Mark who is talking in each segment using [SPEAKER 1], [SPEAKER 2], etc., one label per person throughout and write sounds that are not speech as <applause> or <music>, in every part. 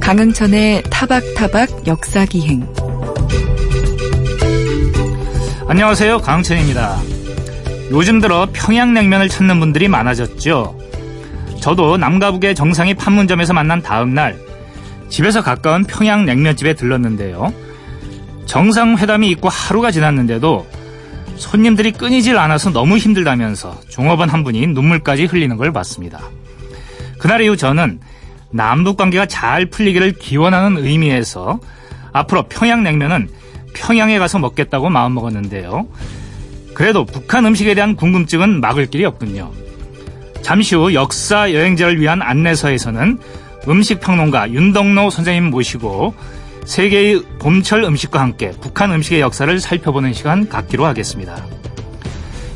[SPEAKER 1] 강흥천의 타박타박 역사기행
[SPEAKER 2] 안녕하세요. 강흥천입니다. 요즘 들어 평양냉면을 찾는 분들이 많아졌죠. 저도 남과 북의 정상이 판문점에서 만난 다음 날 집에서 가까운 평양냉면집에 들렀는데요. 정상회담이 있고 하루가 지났는데도 손님들이 끊이질 않아서 너무 힘들다면서 종업원 한 분이 눈물까지 흘리는 걸 봤습니다. 그날 이후 저는 남북 관계가 잘 풀리기를 기원하는 의미에서 앞으로 평양냉면은 평양에 가서 먹겠다고 마음먹었는데요. 그래도 북한 음식에 대한 궁금증은 막을 길이 없군요. 잠시 후 역사 여행자를 위한 안내서에서는 음식 평론가 윤덕노 선생님 모시고 세계의 봄철 음식과 함께 북한 음식의 역사를 살펴보는 시간 갖기로 하겠습니다.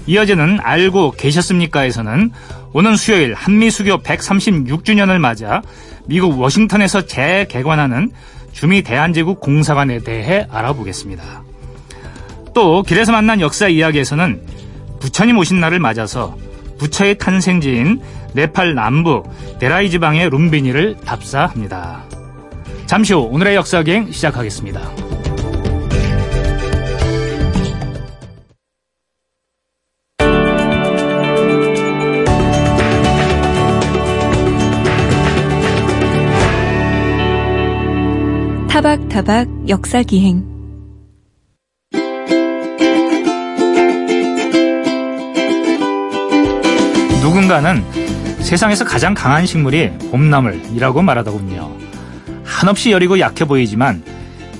[SPEAKER 2] 이어지는 알고 계셨습니까에서는 오는 수요일 한미 수교 136주년을 맞아 미국 워싱턴에서 재개관하는 주미 대한제국 공사관에 대해 알아보겠습니다. 또 길에서 만난 역사 이야기에서는 부처님 오신 날을 맞아서 부처의 탄생지인 네팔 남부 데라이 지방의 룸비니를 답사합니다. 잠시 후 오늘의 역사기행 시작하겠습니다.
[SPEAKER 1] 타박타박 역사기행
[SPEAKER 2] 누군가는 세상에서 가장 강한 식물이 봄나물이라고 말하더군요. 한없이 여리고 약해 보이지만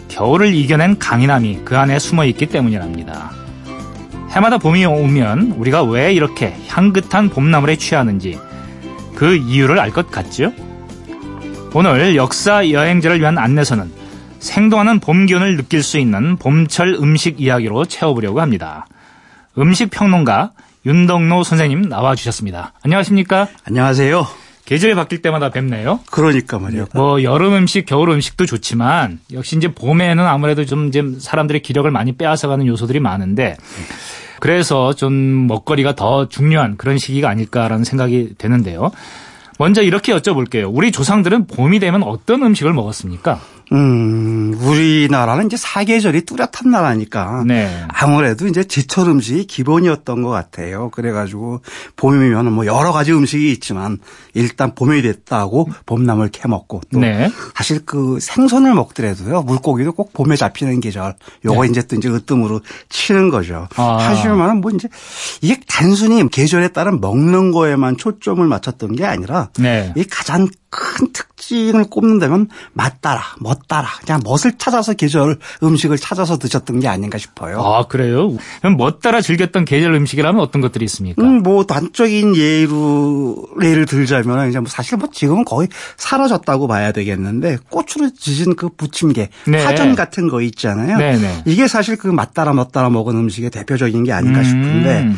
[SPEAKER 2] 겨울을 이겨낸 강인함이 그 안에 숨어 있기 때문이랍니다. 해마다 봄이 오면 우리가 왜 이렇게 향긋한 봄나물에 취하는지 그 이유를 알 것 같죠? 오늘 역사 여행자를 위한 안내서는 생동하는 봄 기운을 느낄 수 있는 봄철 음식 이야기로 채워보려고 합니다. 음식 평론가 윤덕노 선생님 나와주셨습니다. 안녕하십니까?
[SPEAKER 3] 안녕하세요.
[SPEAKER 2] 계절이 바뀔 때마다 뵙네요.
[SPEAKER 3] 그러니까 말이요.
[SPEAKER 2] 뭐 여름 음식, 겨울 음식도 좋지만 역시 이제 봄에는 아무래도 좀 이제 사람들의 기력을 많이 빼앗아가는 요소들이 많은데 그래서 좀 먹거리가 더 중요한 그런 시기가 아닐까라는 생각이 되는데요. 먼저 이렇게 여쭤볼게요. 우리 조상들은 봄이 되면 어떤 음식을 먹었습니까?
[SPEAKER 3] 음, 우리나라는 이제 사계절이 뚜렷한 나라니까
[SPEAKER 2] 네.
[SPEAKER 3] 아무래도 이제 제철 음식이 기본이었던 것 같아요. 그래가지고 봄이면 뭐 여러 가지 음식이 있지만 일단 봄이 됐다고 봄나물 캐 먹고 또
[SPEAKER 2] 네.
[SPEAKER 3] 사실 그 생선을 먹더라도요 물고기도 꼭 봄에 잡히는 계절 요거 이제 또 이제 으뜸으로 치는 거죠.
[SPEAKER 2] 네. 아.
[SPEAKER 3] 하지만 뭐 이제 이게 단순히 계절에 따른 먹는 거에만 초점을 맞췄던 게 아니라
[SPEAKER 2] 네.
[SPEAKER 3] 이 가장 큰 특징을 꼽는다면 맛 따라, 멋 따라, 그냥 멋을 찾아서 계절 음식을 찾아서 드셨던 게 아닌가 싶어요.
[SPEAKER 2] 아, 그래요? 그럼 뭐 따라 즐겼던 계절 음식이라면 어떤 것들이 있습니까?
[SPEAKER 3] 음, 뭐 단적인 예로 예를 들자면 이제 뭐 사실 뭐 지금은 거의 사라졌다고 봐야 되겠는데 꽃으로 지진 그 부침개,
[SPEAKER 2] 네.
[SPEAKER 3] 파전 같은 거 있잖아요.
[SPEAKER 2] 네 네.
[SPEAKER 3] 이게 사실 그 맛 따라 멋 따라 먹은 음식의 대표적인 게 아닌가
[SPEAKER 2] 음.
[SPEAKER 3] 싶은데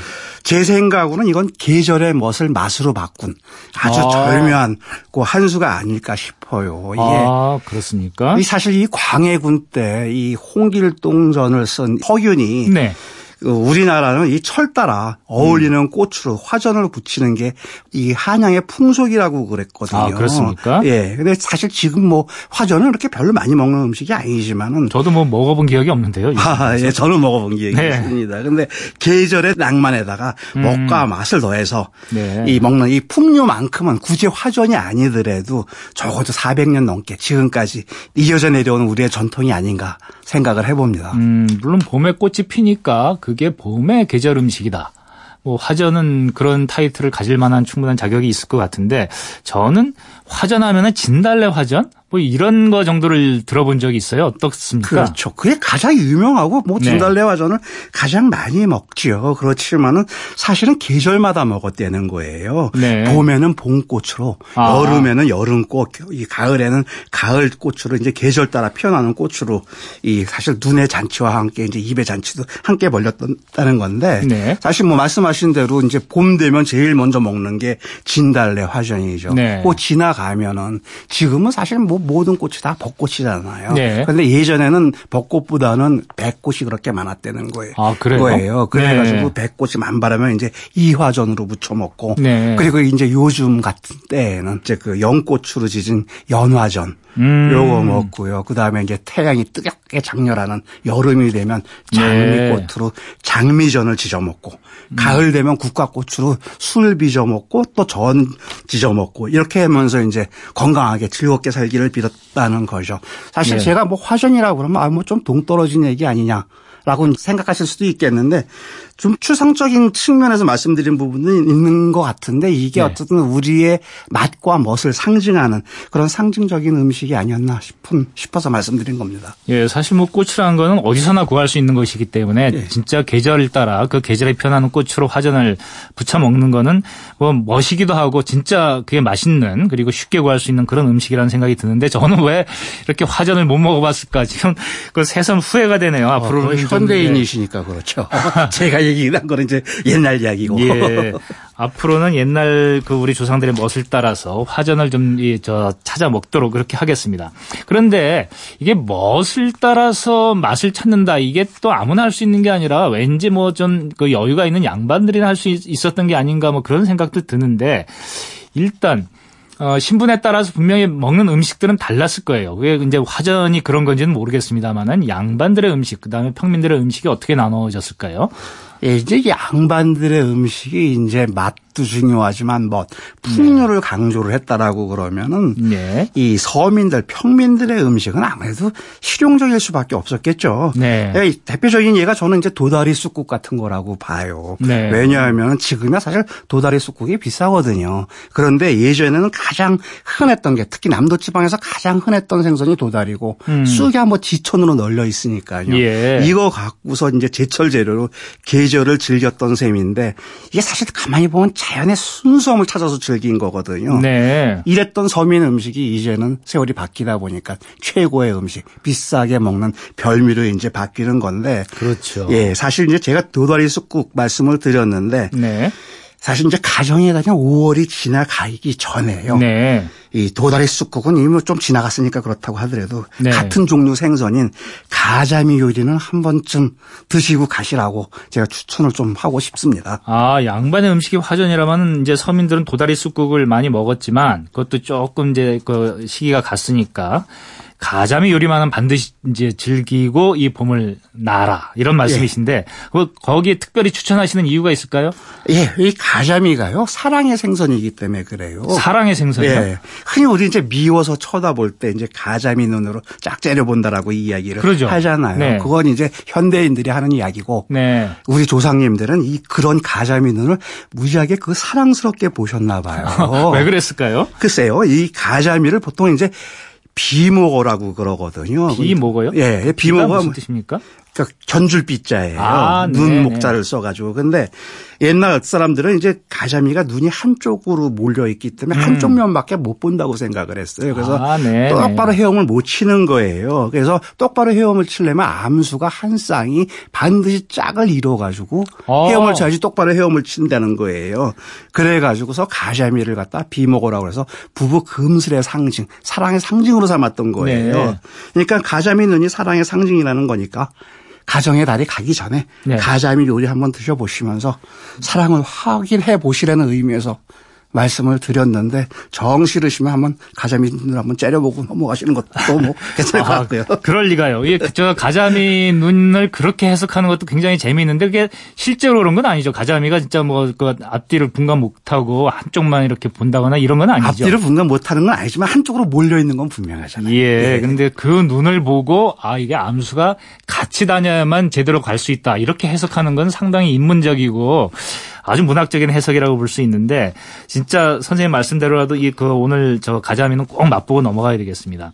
[SPEAKER 3] 제 생각으로는 이건 계절의 멋을 맛으로 바꾼 아주
[SPEAKER 2] 아.
[SPEAKER 3] 절묘한 그 한수가 아닐까 싶어요. 이게
[SPEAKER 2] 아, 그렇습니까?
[SPEAKER 3] 이 사실 이 광해군 때 이 홍길동전을 쓴 허균이
[SPEAKER 2] 네.
[SPEAKER 3] 그 우리나라는 이 철 따라 어울리는
[SPEAKER 2] 음.
[SPEAKER 3] 꽃으로 화전을 붙이는 게 이 한양의 풍속이라고 그랬거든요.
[SPEAKER 2] 아, 그렇습니까?
[SPEAKER 3] 예. 근데 사실 지금 뭐 화전은 그렇게 별로 많이 먹는 음식이 아니지만은
[SPEAKER 2] 저도 뭐 먹어본 기억이 없는데요.
[SPEAKER 3] 아, 예, 저는 먹어본 기억이
[SPEAKER 2] 네.
[SPEAKER 3] 있습니다. 근데 계절의 낭만에다가 먹과 맛을 더해서
[SPEAKER 2] 음. 네.
[SPEAKER 3] 이 먹는 이 풍류만큼은 굳이 화전이 아니더라도 적어도 400년 넘게 지금까지 이어져 내려오는 우리의 전통이 아닌가 생각을 해봅니다.
[SPEAKER 2] 음, 물론 봄에 꽃이 피니까 그게 봄의 계절 음식이다. 뭐 화전은 그런 타이틀을 가질 만한 충분한 자격이 있을 것 같은데 저는 화전하면은 진달래 화전 뭐 이런 거 정도를 들어본 적이 있어요. 어떻습니까?
[SPEAKER 3] 그렇죠. 그게 가장 유명하고 뭐
[SPEAKER 2] 네.
[SPEAKER 3] 진달래화전을 가장 많이 먹지요. 그렇지만은 사실은 계절마다 먹었다는 거예요.
[SPEAKER 2] 네.
[SPEAKER 3] 봄에는 봄꽃으로,
[SPEAKER 2] 아.
[SPEAKER 3] 여름에는 여름꽃, 이 가을에는 가을꽃으로 이제 계절 따라 피어나는 꽃으로 이 사실 눈의 잔치와 함께 이제 입의 잔치도 함께 벌렸다는 건데
[SPEAKER 2] 네.
[SPEAKER 3] 사실 뭐 말씀하신 대로 이제 봄 되면 제일 먼저 먹는 게 진달래 화전이죠.
[SPEAKER 2] 네.
[SPEAKER 3] 그 지나가면은 지금은 사실 뭐 모든 꽃이 다 벚꽃이잖아요.
[SPEAKER 2] 네.
[SPEAKER 3] 그런데 예전에는 벚꽃보다는 백꽃이 그렇게 많았다는 거예요.
[SPEAKER 2] 아, 그래요?
[SPEAKER 3] 거예요. 그래가지고
[SPEAKER 2] 네.
[SPEAKER 3] 백꽃이 만발하면 이제 이화전으로 무쳐 먹고
[SPEAKER 2] 네.
[SPEAKER 3] 그리고 이제 요즘 같은 때에는 이제 그 연꽃으로 지진 연화전
[SPEAKER 2] 음.
[SPEAKER 3] 요거 먹고요. 그 다음에 이제 태양이 뜨겁게 장렬하는 여름이 되면
[SPEAKER 2] 네.
[SPEAKER 3] 장미꽃으로 장미전을 지져 먹고 가을 되면 국화꽃으로 술 빚어 먹고 또 전 지져 먹고 이렇게 하면서 이제 건강하게 즐겁게 살기를 빌었다는 거죠. 사실
[SPEAKER 2] 네.
[SPEAKER 3] 제가 뭐 화전이라고 그러면 아 뭐 좀 동떨어진 얘기 아니냐. 라고 생각하실 수도 있겠는데 좀 추상적인 측면에서 말씀드린 부분은 있는 것 같은데 이게
[SPEAKER 2] 네.
[SPEAKER 3] 어쨌든 우리의 맛과 멋을 상징하는 그런 상징적인 음식이 아니었나 싶은 싶어서 말씀드린 겁니다.
[SPEAKER 2] 예, 사실 뭐 꽃이라는 거는 어디서나 구할 수 있는 것이기 때문에
[SPEAKER 3] 예.
[SPEAKER 2] 진짜 계절을 따라 그 계절에 편하는 꽃으로 화전을 부쳐 먹는 거는 뭐 멋이기도 하고 진짜 그게 맛있는 그리고 쉽게 구할 수 있는 그런 음식이라는 생각이 드는데 저는 왜 이렇게 화전을 못 먹어봤을까 지금 그 새삼 후회가 되네요. 앞으로는 좀, 예.
[SPEAKER 3] 현대인이시니까 그렇죠. <laughs> 제가 얘기한 거는 이제 옛날 이야기고.
[SPEAKER 2] 예. <laughs> 앞으로는 옛날 그 우리 조상들의 멋을 따라서 화전을 좀저 찾아 먹도록 그렇게 하겠습니다. 그런데 이게 멋을 따라서 맛을 찾는다 이게 또 아무나 할 수 있는 게 아니라 왠지 뭐 좀 그 여유가 있는 양반들이나 할 수 있었던 게 아닌가 뭐 그런 생각도 드는데 일단 어, 신분에 따라서 분명히 먹는 음식들은 달랐을 거예요. 그게 이제 화전이 그런 건지는 모르겠습니다만은 양반들의 음식, 그 다음에 평민들의 음식이 어떻게 나눠졌을까요?
[SPEAKER 3] 예, 이제 양반들의 음식이 이제 맛도 중요하지만 뭐 풍요를 강조를 했다라고 그러면은
[SPEAKER 2] 네.
[SPEAKER 3] 이 서민들 평민들의 음식은 아무래도 실용적일 수밖에 없었겠죠.
[SPEAKER 2] 네.
[SPEAKER 3] 예, 대표적인 예가 저는 이제 도다리 쑥국 같은 거라고 봐요.
[SPEAKER 2] 네.
[SPEAKER 3] 왜냐하면 지금야 사실 도다리 쑥국이 비싸거든요. 그런데 예전에는 가장 흔했던 게 특히 남도 지방에서 가장 흔했던 생선이 도다리고
[SPEAKER 2] 음.
[SPEAKER 3] 쑥이 한번 지천으로 널려 있으니까요.
[SPEAKER 2] 예.
[SPEAKER 3] 이거 갖고서 이제 제철 재료로 계절을 즐겼던 셈인데 이게 사실 가만히 보면 자연의 순수함을 찾아서 즐긴 거거든요.
[SPEAKER 2] 네.
[SPEAKER 3] 이랬던 서민 음식이 이제는 세월이 바뀌다 보니까 최고의 음식, 비싸게 먹는 별미로 이제 바뀌는 건데.
[SPEAKER 2] 그렇죠.
[SPEAKER 3] 예, 사실 이제 제가 도다리 쑥국 말씀을 드렸는데
[SPEAKER 2] 네.
[SPEAKER 3] 사실 이제 가정에 다니면 5월이 지나가기 전에요.
[SPEAKER 2] 네.
[SPEAKER 3] 이 도다리 쑥국은 이미 좀 지나갔으니까 그렇다고 하더라도
[SPEAKER 2] 네.
[SPEAKER 3] 같은 종류 생선인 가자미 요리는 한 번쯤 드시고 가시라고 제가 추천을 좀 하고 싶습니다.
[SPEAKER 2] 아, 양반의 음식이 화전이라면 이제 서민들은 도다리 쑥국을 많이 먹었지만 그것도 조금 이제 그 시기가 갔으니까 가자미 요리만은 반드시 이제 즐기고 이 봄을 나라 이런 말씀이신데 그 거기에 특별히 추천하시는 이유가 있을까요?
[SPEAKER 3] 예, 이 가자미가요 사랑의 생선이기 때문에 그래요.
[SPEAKER 2] 사랑의 생선이요.
[SPEAKER 3] 예. 흔히 우리 이제 미워서 쳐다볼 때 이제 가자미 눈으로 쫙 째려본다라고 이야기를
[SPEAKER 2] 그러죠.
[SPEAKER 3] 하잖아요.
[SPEAKER 2] 네.
[SPEAKER 3] 그건 이제 현대인들이 하는 이야기고
[SPEAKER 2] 네.
[SPEAKER 3] 우리 조상님들은 이 그런 가자미 눈을 무지하게 그 사랑스럽게 보셨나 봐요. <laughs>
[SPEAKER 2] 왜 그랬을까요?
[SPEAKER 3] 글쎄요, 이 가자미를 보통 이제 비모거라고 그러거든요.
[SPEAKER 2] 비모거요?
[SPEAKER 3] 예,
[SPEAKER 2] 비가
[SPEAKER 3] 비모거가
[SPEAKER 2] 무슨 뜻입니까?
[SPEAKER 3] 그러니까 견줄비자예요.
[SPEAKER 2] 아,
[SPEAKER 3] 눈
[SPEAKER 2] 네네.
[SPEAKER 3] 목자를 써가지고. 근데 옛날 사람들은 이제 가자미가 눈이 한쪽으로 몰려 있기 때문에 한쪽 면밖에 못 본다고 생각을 했어요. 그래서
[SPEAKER 2] 음. 아, 네,
[SPEAKER 3] 똑바로 헤엄을 못 치는 거예요. 그래서 똑바로 헤엄을 치려면 암수가 한 쌍이 반드시 짝을 이뤄가지고
[SPEAKER 2] 어.
[SPEAKER 3] 헤엄을 쳐야지 똑바로 헤엄을 친다는 거예요. 그래가지고서 가자미를 갖다 비먹으라고 해서 부부 금슬의 상징, 사랑의 상징으로 삼았던 거예요.
[SPEAKER 2] 네.
[SPEAKER 3] 그러니까 가자미 눈이 사랑의 상징이라는 거니까 가정의 달이 가기 전에
[SPEAKER 2] 네.
[SPEAKER 3] 가자미 요리 한번 드셔보시면서 사랑을 확인해 보시라는 의미에서 말씀을 드렸는데 정 싫으시면 한번 가자미 눈을 한번 째려보고 넘어가시는 것도 뭐 <laughs> 괜찮을 것
[SPEAKER 2] 아,
[SPEAKER 3] 같고요.
[SPEAKER 2] 그럴 리가요. 이게 저 가자미 눈을 그렇게 해석하는 것도 굉장히 재미있는데 그게 실제로 그런 건 아니죠. 가자미가 진짜 뭐 그 앞뒤를 분간 못하고 한쪽만 이렇게 본다거나 이런 건 아니죠.
[SPEAKER 3] 앞뒤를 분간 못하는 건 아니지만 한쪽으로 몰려 있는 건 분명하잖아요.
[SPEAKER 2] 예. 근데 그 눈을 보고 아 이게 암수가 같이 다녀야만 제대로 갈 수 있다. 이렇게 해석하는 건 상당히 인문적이고 아주 문학적인 해석이라고 볼 수 있는데 진짜 선생님 말씀대로라도 이 그 오늘 저 가자미는 꼭 맛보고 넘어가야 되겠습니다.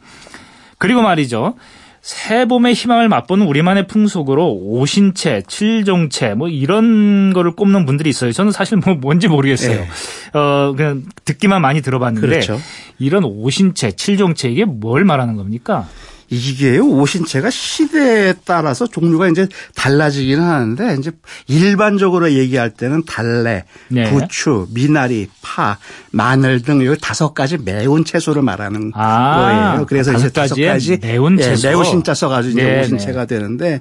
[SPEAKER 2] 그리고 말이죠. 새봄의 희망을 맛보는 우리만의 풍속으로 오신채, 칠종채 뭐 이런 거를 꼽는 분들이 있어요. 저는 사실 뭐 뭔지 모르겠어요.
[SPEAKER 3] 예.
[SPEAKER 2] 어 그냥 듣기만 많이 들어봤는데
[SPEAKER 3] 그렇죠.
[SPEAKER 2] 이런 오신채, 칠종채 이게 뭘 말하는 겁니까?
[SPEAKER 3] 이게요 오신채가 시대에 따라서 종류가 이제 달라지기는 하는데 이제 일반적으로 얘기할 때는 달래,
[SPEAKER 2] 네.
[SPEAKER 3] 부추, 미나리, 파, 마늘 등 요 다섯 가지 매운 채소를 말하는
[SPEAKER 2] 아,
[SPEAKER 3] 거예요. 그래서
[SPEAKER 2] 다섯
[SPEAKER 3] 이제 다섯
[SPEAKER 2] 가지 매운
[SPEAKER 3] 예,
[SPEAKER 2] 채소.
[SPEAKER 3] 매운 신자 써가지고 이제
[SPEAKER 2] 네,
[SPEAKER 3] 오신채가 되는데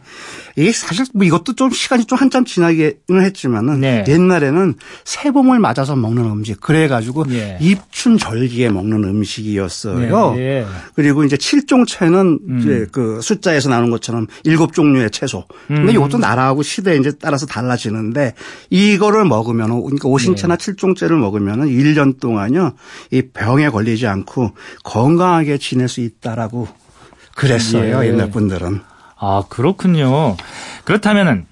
[SPEAKER 3] 이게 사실 뭐 이것도 좀 시간이 좀 한참 지나기는 했지만은
[SPEAKER 2] 네.
[SPEAKER 3] 옛날에는 새봄을 맞아서 먹는 음식 그래가지고
[SPEAKER 2] 예.
[SPEAKER 3] 입춘 절기에 먹는 음식이었어요.
[SPEAKER 2] 네, 예.
[SPEAKER 3] 그리고 이제 칠종채는
[SPEAKER 2] 음.
[SPEAKER 3] 이제 그 숫자에서 나오는 것처럼 일곱 종류의 채소. 근데
[SPEAKER 2] 음.
[SPEAKER 3] 이것도 나라하고 시대에 이제 따라서 달라지는데 이거를 먹으면은 그러니까 오신채나
[SPEAKER 2] 네.
[SPEAKER 3] 칠종채를 먹으면은 1년 동안요 이 병에 걸리지 않고 건강하게 지낼 수 있다라고 그랬어요
[SPEAKER 2] 예.
[SPEAKER 3] 옛날 분들은.
[SPEAKER 2] 아, 그렇군요. 그렇다면은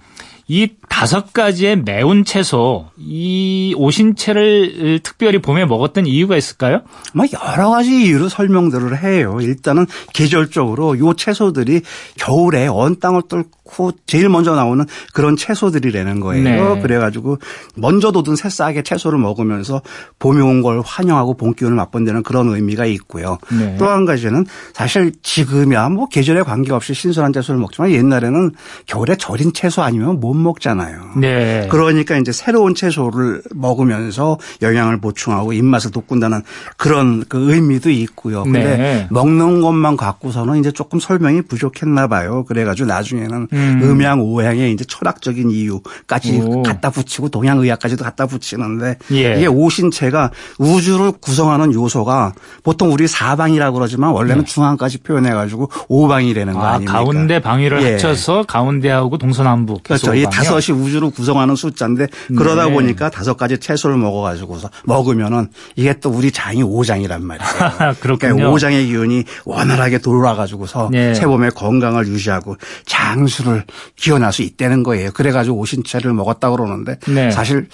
[SPEAKER 2] 이 다섯 가지의 매운 채소, 이 오신채를 특별히 봄에 먹었던 이유가 있을까요?
[SPEAKER 3] 뭐 여러 가지 이유로 설명들을 해요. 일단은 계절적으로 요 채소들이 겨울에 언 땅을 뚫고 제일 먼저 나오는 그런 채소들이라는 거예요.
[SPEAKER 2] 네.
[SPEAKER 3] 그래가지고 먼저 돋은 새싹의 채소를 먹으면서 봄이 온 걸 환영하고 봄 기운을 맛본다는 그런 의미가 있고요.
[SPEAKER 2] 네.
[SPEAKER 3] 또한 가지는 사실 지금이야 뭐 계절에 관계없이 신선한 채소를 먹지만 옛날에는 겨울에 절인 채소 아니면 못 먹잖아요.
[SPEAKER 2] 네.
[SPEAKER 3] 그러니까 이제 새로운 채소를 먹으면서 영양을 보충하고 입맛을 돋군다는 그런 그 의미도 있고요. 근데
[SPEAKER 2] 네.
[SPEAKER 3] 먹는 것만 갖고서는 이제 조금 설명이 부족했나 봐요. 그래가지고 나중에는
[SPEAKER 2] 음.
[SPEAKER 3] 음양 오양의 이제 철학적인 이유까지
[SPEAKER 2] 오.
[SPEAKER 3] 갖다 붙이고 동양의학까지도 갖다 붙이는데
[SPEAKER 2] 예.
[SPEAKER 3] 이게 오신체가 우주를 구성하는 요소가 보통 우리 사방이라고 그러지만 원래는 중앙까지 표현해가지고 오방이라는 거
[SPEAKER 2] 네. 아,
[SPEAKER 3] 아닙니까?
[SPEAKER 2] 가운데 방위를
[SPEAKER 3] 예.
[SPEAKER 2] 합쳐서 가운데하고 동서남북.
[SPEAKER 3] 그렇죠.
[SPEAKER 2] 이방
[SPEAKER 3] 다섯이 우주를 구성하는 숫자인데 그러다
[SPEAKER 2] 네.
[SPEAKER 3] 보니까 다섯 가지 채소를 먹어가지고서 먹으면은 이게 또 우리 장이 오장이란 말이에요. <laughs>
[SPEAKER 2] 그렇군요.
[SPEAKER 3] 그러니까 오장의 기운이 원활하게 돌아가지고서
[SPEAKER 2] 네.
[SPEAKER 3] 새봄에 건강을 유지하고 장수를 기원할 수 있다는 거예요. 그래가지고 오신채를 먹었다 고 그러는데
[SPEAKER 2] 네.
[SPEAKER 3] 사실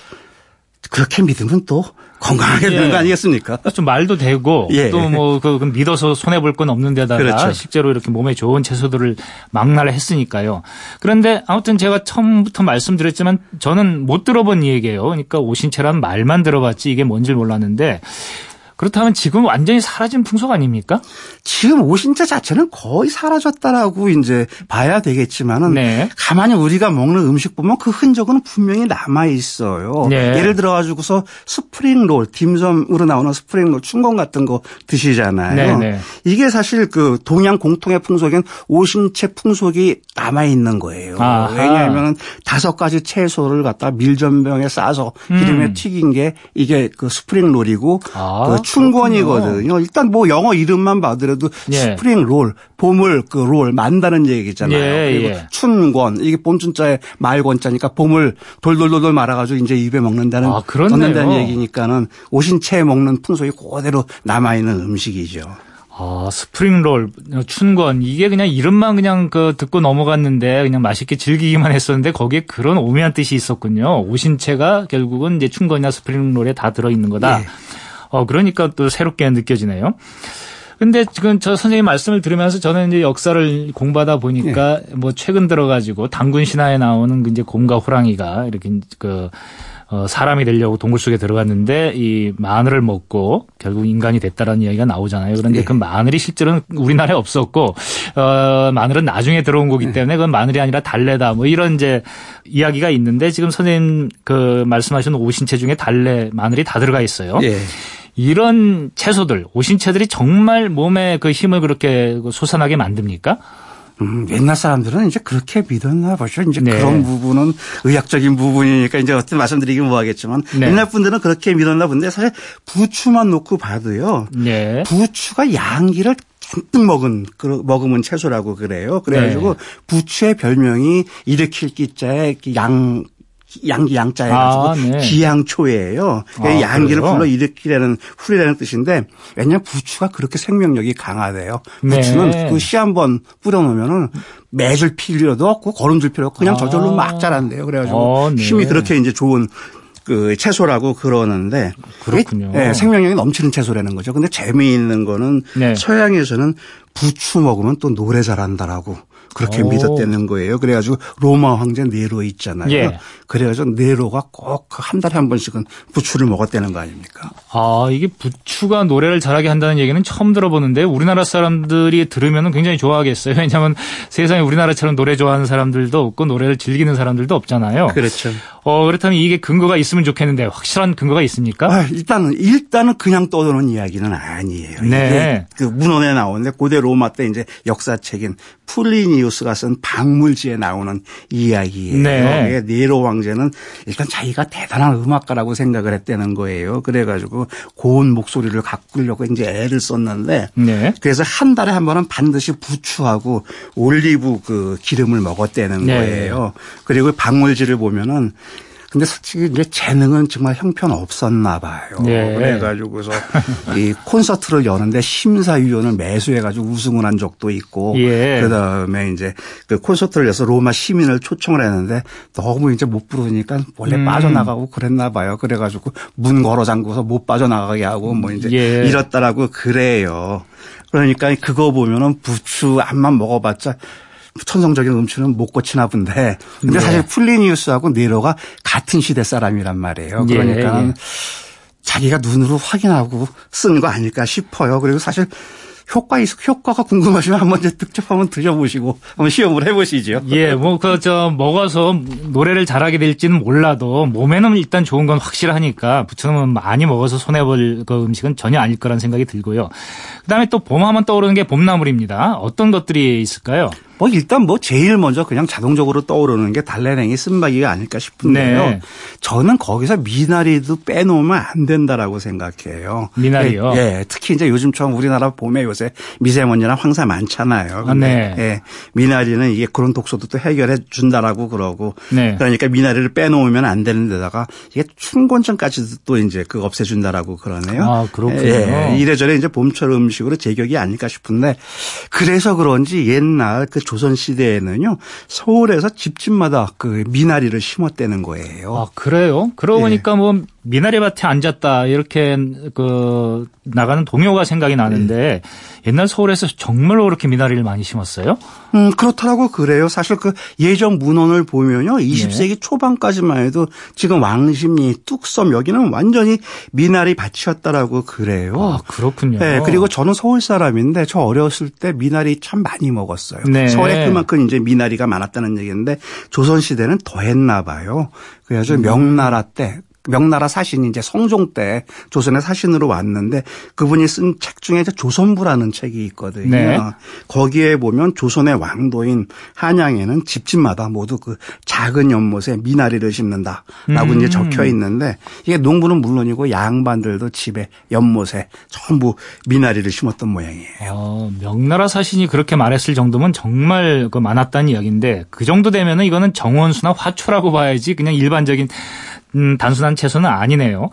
[SPEAKER 3] 그렇게 믿으면 또 건강하게 되는
[SPEAKER 2] 예.
[SPEAKER 3] 거 아니겠습니까?
[SPEAKER 2] 좀 말도 되고
[SPEAKER 3] 예.
[SPEAKER 2] 또뭐그 믿어서 손해 볼 건 없는 데다가
[SPEAKER 3] 그렇죠.
[SPEAKER 2] 실제로 이렇게 몸에 좋은 채소들을 망라를 했으니까요. 그런데 아무튼 제가 처음부터 말씀드렸지만 저는 못 들어본 얘기예요. 그러니까 오신채란 말만 들어봤지 이게 뭔지 몰랐는데 그렇다면 지금 완전히 사라진 풍속 아닙니까?
[SPEAKER 3] 지금 오신채 자체는 거의 사라졌다라고 이제 봐야 되겠지만은
[SPEAKER 2] 네.
[SPEAKER 3] 가만히 우리가 먹는 음식 보면 그 흔적은 분명히 남아 있어요.
[SPEAKER 2] 네.
[SPEAKER 3] 예를 들어 가지고서 spring roll, 딤섬으로 나오는 spring roll, 춘권 같은 거 드시잖아요.
[SPEAKER 2] 네, 네.
[SPEAKER 3] 이게 사실 그 동양 공통의 풍속엔 오신채 풍속이 남아 있는 거예요.
[SPEAKER 2] 아하.
[SPEAKER 3] 왜냐하면 다섯 가지 채소를 갖다 밀전병에 싸서 기름에
[SPEAKER 2] 음.
[SPEAKER 3] 튀긴 게 이게 그 spring roll이고
[SPEAKER 2] 아,
[SPEAKER 3] 그 춘권이거든요. 일단 뭐 영어 이름만 봐더라도
[SPEAKER 2] 예.
[SPEAKER 3] spring roll, 봄을 그롤 만다는 얘기잖아요.
[SPEAKER 2] 예,
[SPEAKER 3] 그리고
[SPEAKER 2] 예.
[SPEAKER 3] 춘권 이게 봄춘자에 말권자니까 봄을 돌돌돌돌 말아가지고 이제 입에 먹는다는
[SPEAKER 2] 아.
[SPEAKER 3] 넣는다는 얘기니까는 오신채 먹는 풍속이 그대로 남아 있는 음식이죠.
[SPEAKER 2] 아, 스프링롤, 춘권 이게 그냥 이름만 그냥 그 듣고 넘어갔는데 그냥 맛있게 즐기기만 했었는데 거기에 그런 오묘한 뜻이 있었군요. 오신채가 결국은 이제 춘권이나 스프링롤에 다 들어 있는 거다.
[SPEAKER 3] 네.
[SPEAKER 2] 어, 그러니까 또 새롭게 느껴지네요. 근데 지금 저 선생님 말씀을 들으면서 저는 이제 역사를 공부하다 보니까 뭐 최근 들어가지고 당군 신화에 나오는 그 이제 곰과 호랑이가 이렇게 그 어, 사람이 되려고 동굴 속에 들어갔는데 이 마늘을 먹고 결국 인간이 됐다라는 이야기가 나오잖아요. 그런데
[SPEAKER 3] 네.
[SPEAKER 2] 그 마늘이 실제로는 우리나라에 없었고 어, 마늘은 나중에 들어온 거기
[SPEAKER 3] 네.
[SPEAKER 2] 때문에 그건 마늘이 아니라 달래다 뭐 이런 이제 이야기가 있는데 지금 선생님 그 말씀하신 오신채 중에 달래 마늘이 다 들어가 있어요.
[SPEAKER 3] 예.
[SPEAKER 2] 이런 채소들, 오신채들이 정말 몸에 그 힘을 그렇게 솟아나게 만듭니까?
[SPEAKER 3] 음, 옛날 사람들은 이제 그렇게 믿었나 보죠. 이제
[SPEAKER 2] 네.
[SPEAKER 3] 그런 부분은 의학적인 부분이니까 이제 어떻게 말씀드리긴 뭐하겠지만
[SPEAKER 2] 네.
[SPEAKER 3] 옛날 분들은 그렇게 믿었나 본데 사실 부추만 놓고 봐도요.
[SPEAKER 2] 네.
[SPEAKER 3] 부추가 양기를 잔뜩 먹은 그 먹으면 채소라고 그래요. 그래가지고
[SPEAKER 2] 네.
[SPEAKER 3] 부추의 별명이 일으킬 기자에 양 양기 양자 해가지고
[SPEAKER 2] 아, 네.
[SPEAKER 3] 기양초예요.
[SPEAKER 2] 아,
[SPEAKER 3] 양기를? 불러 일으키라는 풀이라는 뜻인데 왜냐하면 부추가 그렇게 생명력이 강하대요.
[SPEAKER 2] 네.
[SPEAKER 3] 부추는 그씨 한 번 뿌려놓으면은 매줄 필요도 없고 거름줄 필요 없고 그냥
[SPEAKER 2] 아.
[SPEAKER 3] 저절로 막 자란대요. 그래가지고
[SPEAKER 2] 어, 네.
[SPEAKER 3] 힘이 그렇게 이제 좋은 그 채소라고 그러는데
[SPEAKER 2] 그렇군요.
[SPEAKER 3] 예, 생명력이 넘치는 채소라는 거죠. 근데 재미있는 거는
[SPEAKER 2] 네.
[SPEAKER 3] 서양에서는 부추 먹으면 또 노래 잘한다라고 그렇게
[SPEAKER 2] 오.
[SPEAKER 3] 믿었다는 거예요. 그래가지고 로마 황제 네로 있잖아요.
[SPEAKER 2] 예.
[SPEAKER 3] 그래가지고 네로가 꼭 한 달에 한 번씩은 부추를 먹었다는 거 아닙니까?
[SPEAKER 2] 아, 이게 부추가 노래를 잘하게 한다는 얘기는 처음 들어보는데 우리나라 사람들이 들으면 굉장히 좋아하겠어요. <laughs> 왜냐하면 세상에 우리나라처럼 노래 좋아하는 사람들도 없고 노래를 즐기는 사람들도 없잖아요.
[SPEAKER 3] 그렇죠.
[SPEAKER 2] 어, 그렇다면 이게 근거가 있으면 좋겠는데 확실한 근거가 있습니까?
[SPEAKER 3] 아, 일단은 일단은 그냥 떠도는 이야기는 아니에요.
[SPEAKER 2] 네.
[SPEAKER 3] 이게 그 문헌에 나오는데 고대 로마 때 이제 역사책인 플리니우스가 쓴 박물지에 나오는 이야기예요.
[SPEAKER 2] 네.
[SPEAKER 3] 예, 네로 왕제는 일단 자기가 대단한 음악가라고 생각을 했다는 거예요. 그래가지고 고운 목소리를 가꾸려고 이제 애를 썼는데
[SPEAKER 2] 네.
[SPEAKER 3] 그래서 한 달에 한 번은 반드시 부추하고 올리브 그 기름을 먹었다는
[SPEAKER 2] 네.
[SPEAKER 3] 거예요. 그리고 박물지를 보면은 근데 솔직히 이제 재능은 정말 형편 없었나 봐요.
[SPEAKER 2] 네.
[SPEAKER 3] 그래가지고서 <laughs> 이 콘서트를 여는데 심사위원을 매수해가지고 우승을 한 적도 있고,
[SPEAKER 2] 예.
[SPEAKER 3] 그다음에 이제 그 콘서트를 해서 로마 시민을 초청을 했는데 너무 이제 못 부르니까 원래
[SPEAKER 2] 음.
[SPEAKER 3] 빠져나가고 그랬나 봐요. 그래가지고 문 걸어 잠궈서 못 빠져나가게 하고 뭐 이제
[SPEAKER 2] 예.
[SPEAKER 3] 이렇다라고 그래요. 그러니까 그거 보면은 부추 암만 먹어봤자 천성적인 음추는 못 고치나 본데. 근데
[SPEAKER 2] 네.
[SPEAKER 3] 사실 플리니우스하고 네로가 같은 시대 사람이란 말이에요.
[SPEAKER 2] 예,
[SPEAKER 3] 그러니까
[SPEAKER 2] 예.
[SPEAKER 3] 자기가 눈으로 확인하고 쓴 거 아닐까 싶어요. 그리고 사실 효과 있, 효과가 궁금하시면 한번 이제 직접 한번 드셔보시고 한번 시험을 해보시죠.
[SPEAKER 2] 예, 뭐, 그, 저, 먹어서 노래를 잘하게 될지는 몰라도 몸에는 일단 좋은 건 확실하니까 부처는 많이 먹어서 손해 볼 그 음식은 전혀 아닐 거란 생각이 들고요. 그 다음에 또 봄하면 떠오르는 게 봄나물입니다. 어떤 것들이 있을까요?
[SPEAKER 3] 뭐 일단 뭐 제일 먼저 그냥 자동적으로 떠오르는 게 달래냉이 쓴바기가 아닐까 싶은데요.
[SPEAKER 2] 네.
[SPEAKER 3] 저는 거기서 미나리도 빼놓으면 안 된다라고 생각해요.
[SPEAKER 2] 미나리요?
[SPEAKER 3] 예, 예, 특히 이제 요즘처럼 우리나라 봄에 요새 미세먼지나 황사 많잖아요. 근데
[SPEAKER 2] 네.
[SPEAKER 3] 예, 미나리는 이게 그런 독소도 또 해결해 준다라고 그러고
[SPEAKER 2] 네.
[SPEAKER 3] 그러니까 미나리를 빼놓으면 안 되는 데다가 이게 춘곤증까지도 또 이제 그 없애준다라고 그러네요.
[SPEAKER 2] 아, 그렇군요.
[SPEAKER 3] 예, 이래저래 이제 봄철 음식으로 제격이 아닐까 싶은데 그래서 그런지 옛날 그 조선 시대에는요 서울에서 집집마다 그 미나리를 심었다는 거예요.
[SPEAKER 2] 아, 그래요? 그러고
[SPEAKER 3] 예.
[SPEAKER 2] 보니까 뭐 미나리 밭에 앉았다 이렇게 그 나가는 동요가 생각이 나는데 옛날 서울에서 정말로 그렇게 미나리를 많이 심었어요?
[SPEAKER 3] 음, 그렇더라고 그래요. 사실 그 예전 문헌을 보면요. 20세기 초반까지만 해도 지금 왕십리, 뚝섬 여기는 완전히 미나리 밭이었다라고 그래요.
[SPEAKER 2] 아, 그렇군요.
[SPEAKER 3] 네, 그리고 저는 서울 사람인데 저 어렸을 때 미나리 참 많이 먹었어요.
[SPEAKER 2] 네.
[SPEAKER 3] 서울에 그만큼 이제 미나리가 많았다는 얘기인데 조선 시대는 더했나 봐요. 그래가지고
[SPEAKER 2] 음.
[SPEAKER 3] 명나라 때 명나라 사신이 이제 성종 때 조선의 사신으로 왔는데 그분이 쓴 책 중에 이제 조선부라는 책이 있거든요.
[SPEAKER 2] 네.
[SPEAKER 3] 거기에 보면 조선의 왕도인 한양에는 집집마다 모두 그 작은 연못에 미나리를 심는다라고
[SPEAKER 2] 음.
[SPEAKER 3] 이제 적혀 있는데 이게 농부는 물론이고 양반들도 집에 연못에 전부 미나리를 심었던 모양이에요.
[SPEAKER 2] 어, 명나라 사신이 그렇게 말했을 정도면 정말 그 많았다는 이야기인데 그 정도 되면은 이거는 정원수나 화초라고 봐야지 그냥 일반적인 음, 단순한 채소는 아니네요.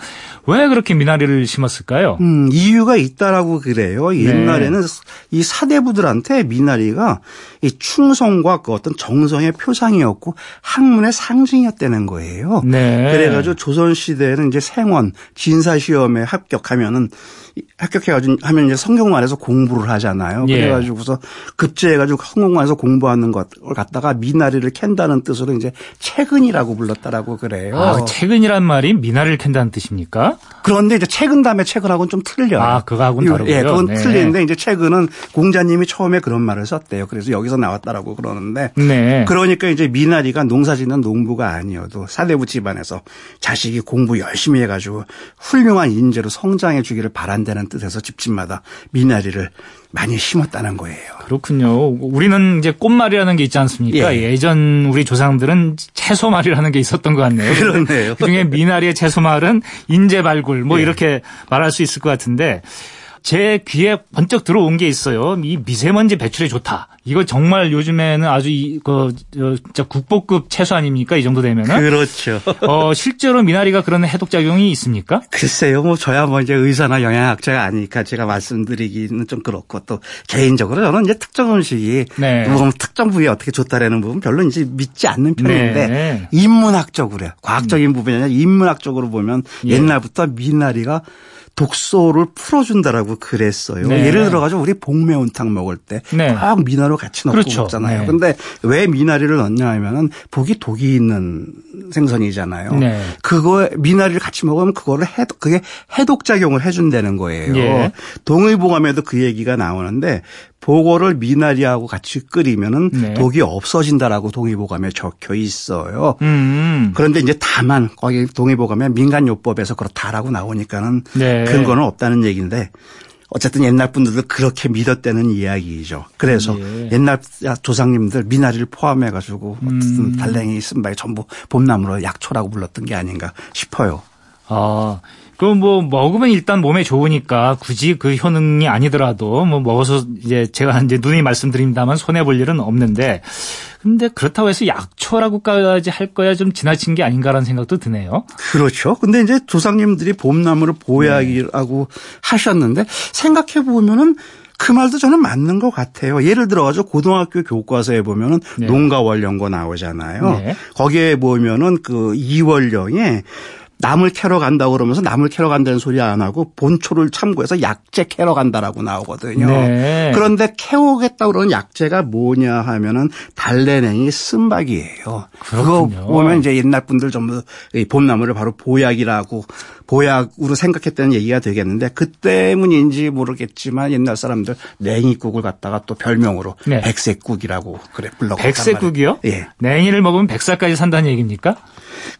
[SPEAKER 2] 왜 그렇게 미나리를 심었을까요?
[SPEAKER 3] 음, 이유가 있다라고 그래요. 옛날에는 이 사대부들한테 미나리가 이 충성과 그 어떤 정성의 표상이었고 학문의 상징이었다는 거예요.
[SPEAKER 2] 네.
[SPEAKER 3] 그래가지고 조선 시대에는 이제 생원 진사 시험에 합격하면은 합격해가지고 하면 이제 성경관에서 공부를 하잖아요.
[SPEAKER 2] 예.
[SPEAKER 3] 그래가지고서 급제해가지고 성경관에서 공부하는 것을 갖다가 미나리를 캔다는 뜻으로 이제 채근이라고 불렀다라고 그래요.
[SPEAKER 2] 아, 채근이란 말이 미나리를 캔다는 뜻입니까?
[SPEAKER 3] 그런데 이제 채근 다음에 채근하고는 좀 틀려요.
[SPEAKER 2] 아, 그거하고는 다르고요.
[SPEAKER 3] 예, 그건
[SPEAKER 2] 네.
[SPEAKER 3] 틀리는데 이제 채근은 공자님이 처음에 그런 말을 썼대요. 그래서 여기 서 나왔다라고 그러는데
[SPEAKER 2] 네.
[SPEAKER 3] 그러니까 이제 미나리가 농사짓는 농부가 아니어도 사대부 집안에서 자식이 공부 열심히 해가지고 훌륭한 인재로 성장해 주기를 바란다는 뜻에서 집집마다 미나리를 많이 심었다는 거예요.
[SPEAKER 2] 그렇군요. 우리는 이제 꽃말이라는 게 있지 않습니까?
[SPEAKER 3] 예.
[SPEAKER 2] 전 우리 조상들은 채소말이라는 게 있었던 것 같네요.
[SPEAKER 3] 그렇네요.
[SPEAKER 2] 그중에 미나리의 채소말은 인재 발굴 뭐
[SPEAKER 3] 예.
[SPEAKER 2] 이렇게 말할 수 있을 것 같은데 제 귀에 번쩍 들어온 게 있어요. 이 미세먼지 배출에 좋다. 이거 정말 요즘에는 아주 이, 그, 저, 진짜 국보급 채소 아닙니까? 이 정도 되면은.
[SPEAKER 3] 그렇죠.
[SPEAKER 2] 어, 실제로 미나리가 그런 해독작용이 있습니까?
[SPEAKER 3] 글쎄요, 뭐 저야 뭐 이제 의사나 영양학자가 아니니까 제가 말씀드리기는 좀 그렇고 또 개인적으로 저는 이제 특정 음식이
[SPEAKER 2] 네.
[SPEAKER 3] 뭐 특정 부위에 어떻게 좋다라는 부분 별로 이제 믿지 않는 편인데
[SPEAKER 2] 네.
[SPEAKER 3] 인문학적으로요. 과학적인 부분이 아니라 인문학적으로 보면
[SPEAKER 2] 예.
[SPEAKER 3] 옛날부터 미나리가 독소를 풀어준다라고 그랬어요.
[SPEAKER 2] 네.
[SPEAKER 3] 예를 들어가지고 우리 복매운탕 먹을 때
[SPEAKER 2] 네.
[SPEAKER 3] 꼭 미나리 같이 넣고
[SPEAKER 2] 그렇죠.
[SPEAKER 3] 먹잖아요.
[SPEAKER 2] 네.
[SPEAKER 3] 근데 왜 미나리를 넣냐 하면은 복이 독이 있는 생선이잖아요.
[SPEAKER 2] 네.
[SPEAKER 3] 그거 미나리를 같이 먹으면 그거를 해 그게 해독 작용을 해준다는 거예요.
[SPEAKER 2] 예.
[SPEAKER 3] 동의보감에도 그 얘기가 나오는데 보고를 미나리하고 같이 끓이면은
[SPEAKER 2] 네.
[SPEAKER 3] 독이 없어진다라고 동의보감에 적혀 있어요.
[SPEAKER 2] 음.
[SPEAKER 3] 그런데 이제 다만 거기 동의보감에 민간요법에서 그렇다라고 나오니까는
[SPEAKER 2] 네.
[SPEAKER 3] 근거는 없다는 얘기인데 어쨌든 옛날 분들도 그렇게 믿었다는 이야기죠. 그래서
[SPEAKER 2] 예.
[SPEAKER 3] 옛날 조상님들 미나리를 포함해 가지고
[SPEAKER 2] 음.
[SPEAKER 3] 어쨌든 달랭이 쓴바에 전부 봄나무로 약초라고 불렀던 게 아닌가 싶어요.
[SPEAKER 2] 아, 그럼 뭐 먹으면 일단 몸에 좋으니까 굳이 그 효능이 아니더라도 뭐 먹어서 이제 제가 이제 누누이 말씀드립니다만 손해 볼 일은 없는데 근데 그렇다고 해서 약초라고까지 할 거야 좀 지나친 게 아닌가라는 생각도 드네요.
[SPEAKER 3] 그렇죠. 근데 이제 조상님들이 봄나무를 보약이라고 하셨는데 생각해 보면은 그 말도 저는 맞는 것 같아요. 예를 들어가지고 고등학교 교과서에 보면은
[SPEAKER 2] 네.
[SPEAKER 3] 농가월 연고 나오잖아요.
[SPEAKER 2] 네.
[SPEAKER 3] 거기에 보면은 그 이월령에 나물 캐러 간다고 그러면서 나물 캐러 간다는 소리 안 하고 본초를 참고해서 약재 캐러 간다라고 나오거든요.
[SPEAKER 2] 네.
[SPEAKER 3] 그런데 캐오겠다고 그러는 약재가 뭐냐 하면은 달래냉이 씀바귀예요. 그거
[SPEAKER 2] 그렇군요.
[SPEAKER 3] 보면 이제 옛날 분들 전부 이 봄나물을 바로 보약이라고 보약으로 생각했다는 얘기가 되겠는데 그 때문인지 모르겠지만 옛날 사람들 냉이국을 갖다가 또 별명으로
[SPEAKER 2] 네.
[SPEAKER 3] 백세국이라고 그래 불렀단
[SPEAKER 2] 백세국이요?
[SPEAKER 3] 말이에요. 예.
[SPEAKER 2] 냉이를 먹으면 백살까지 산다는 얘기입니까?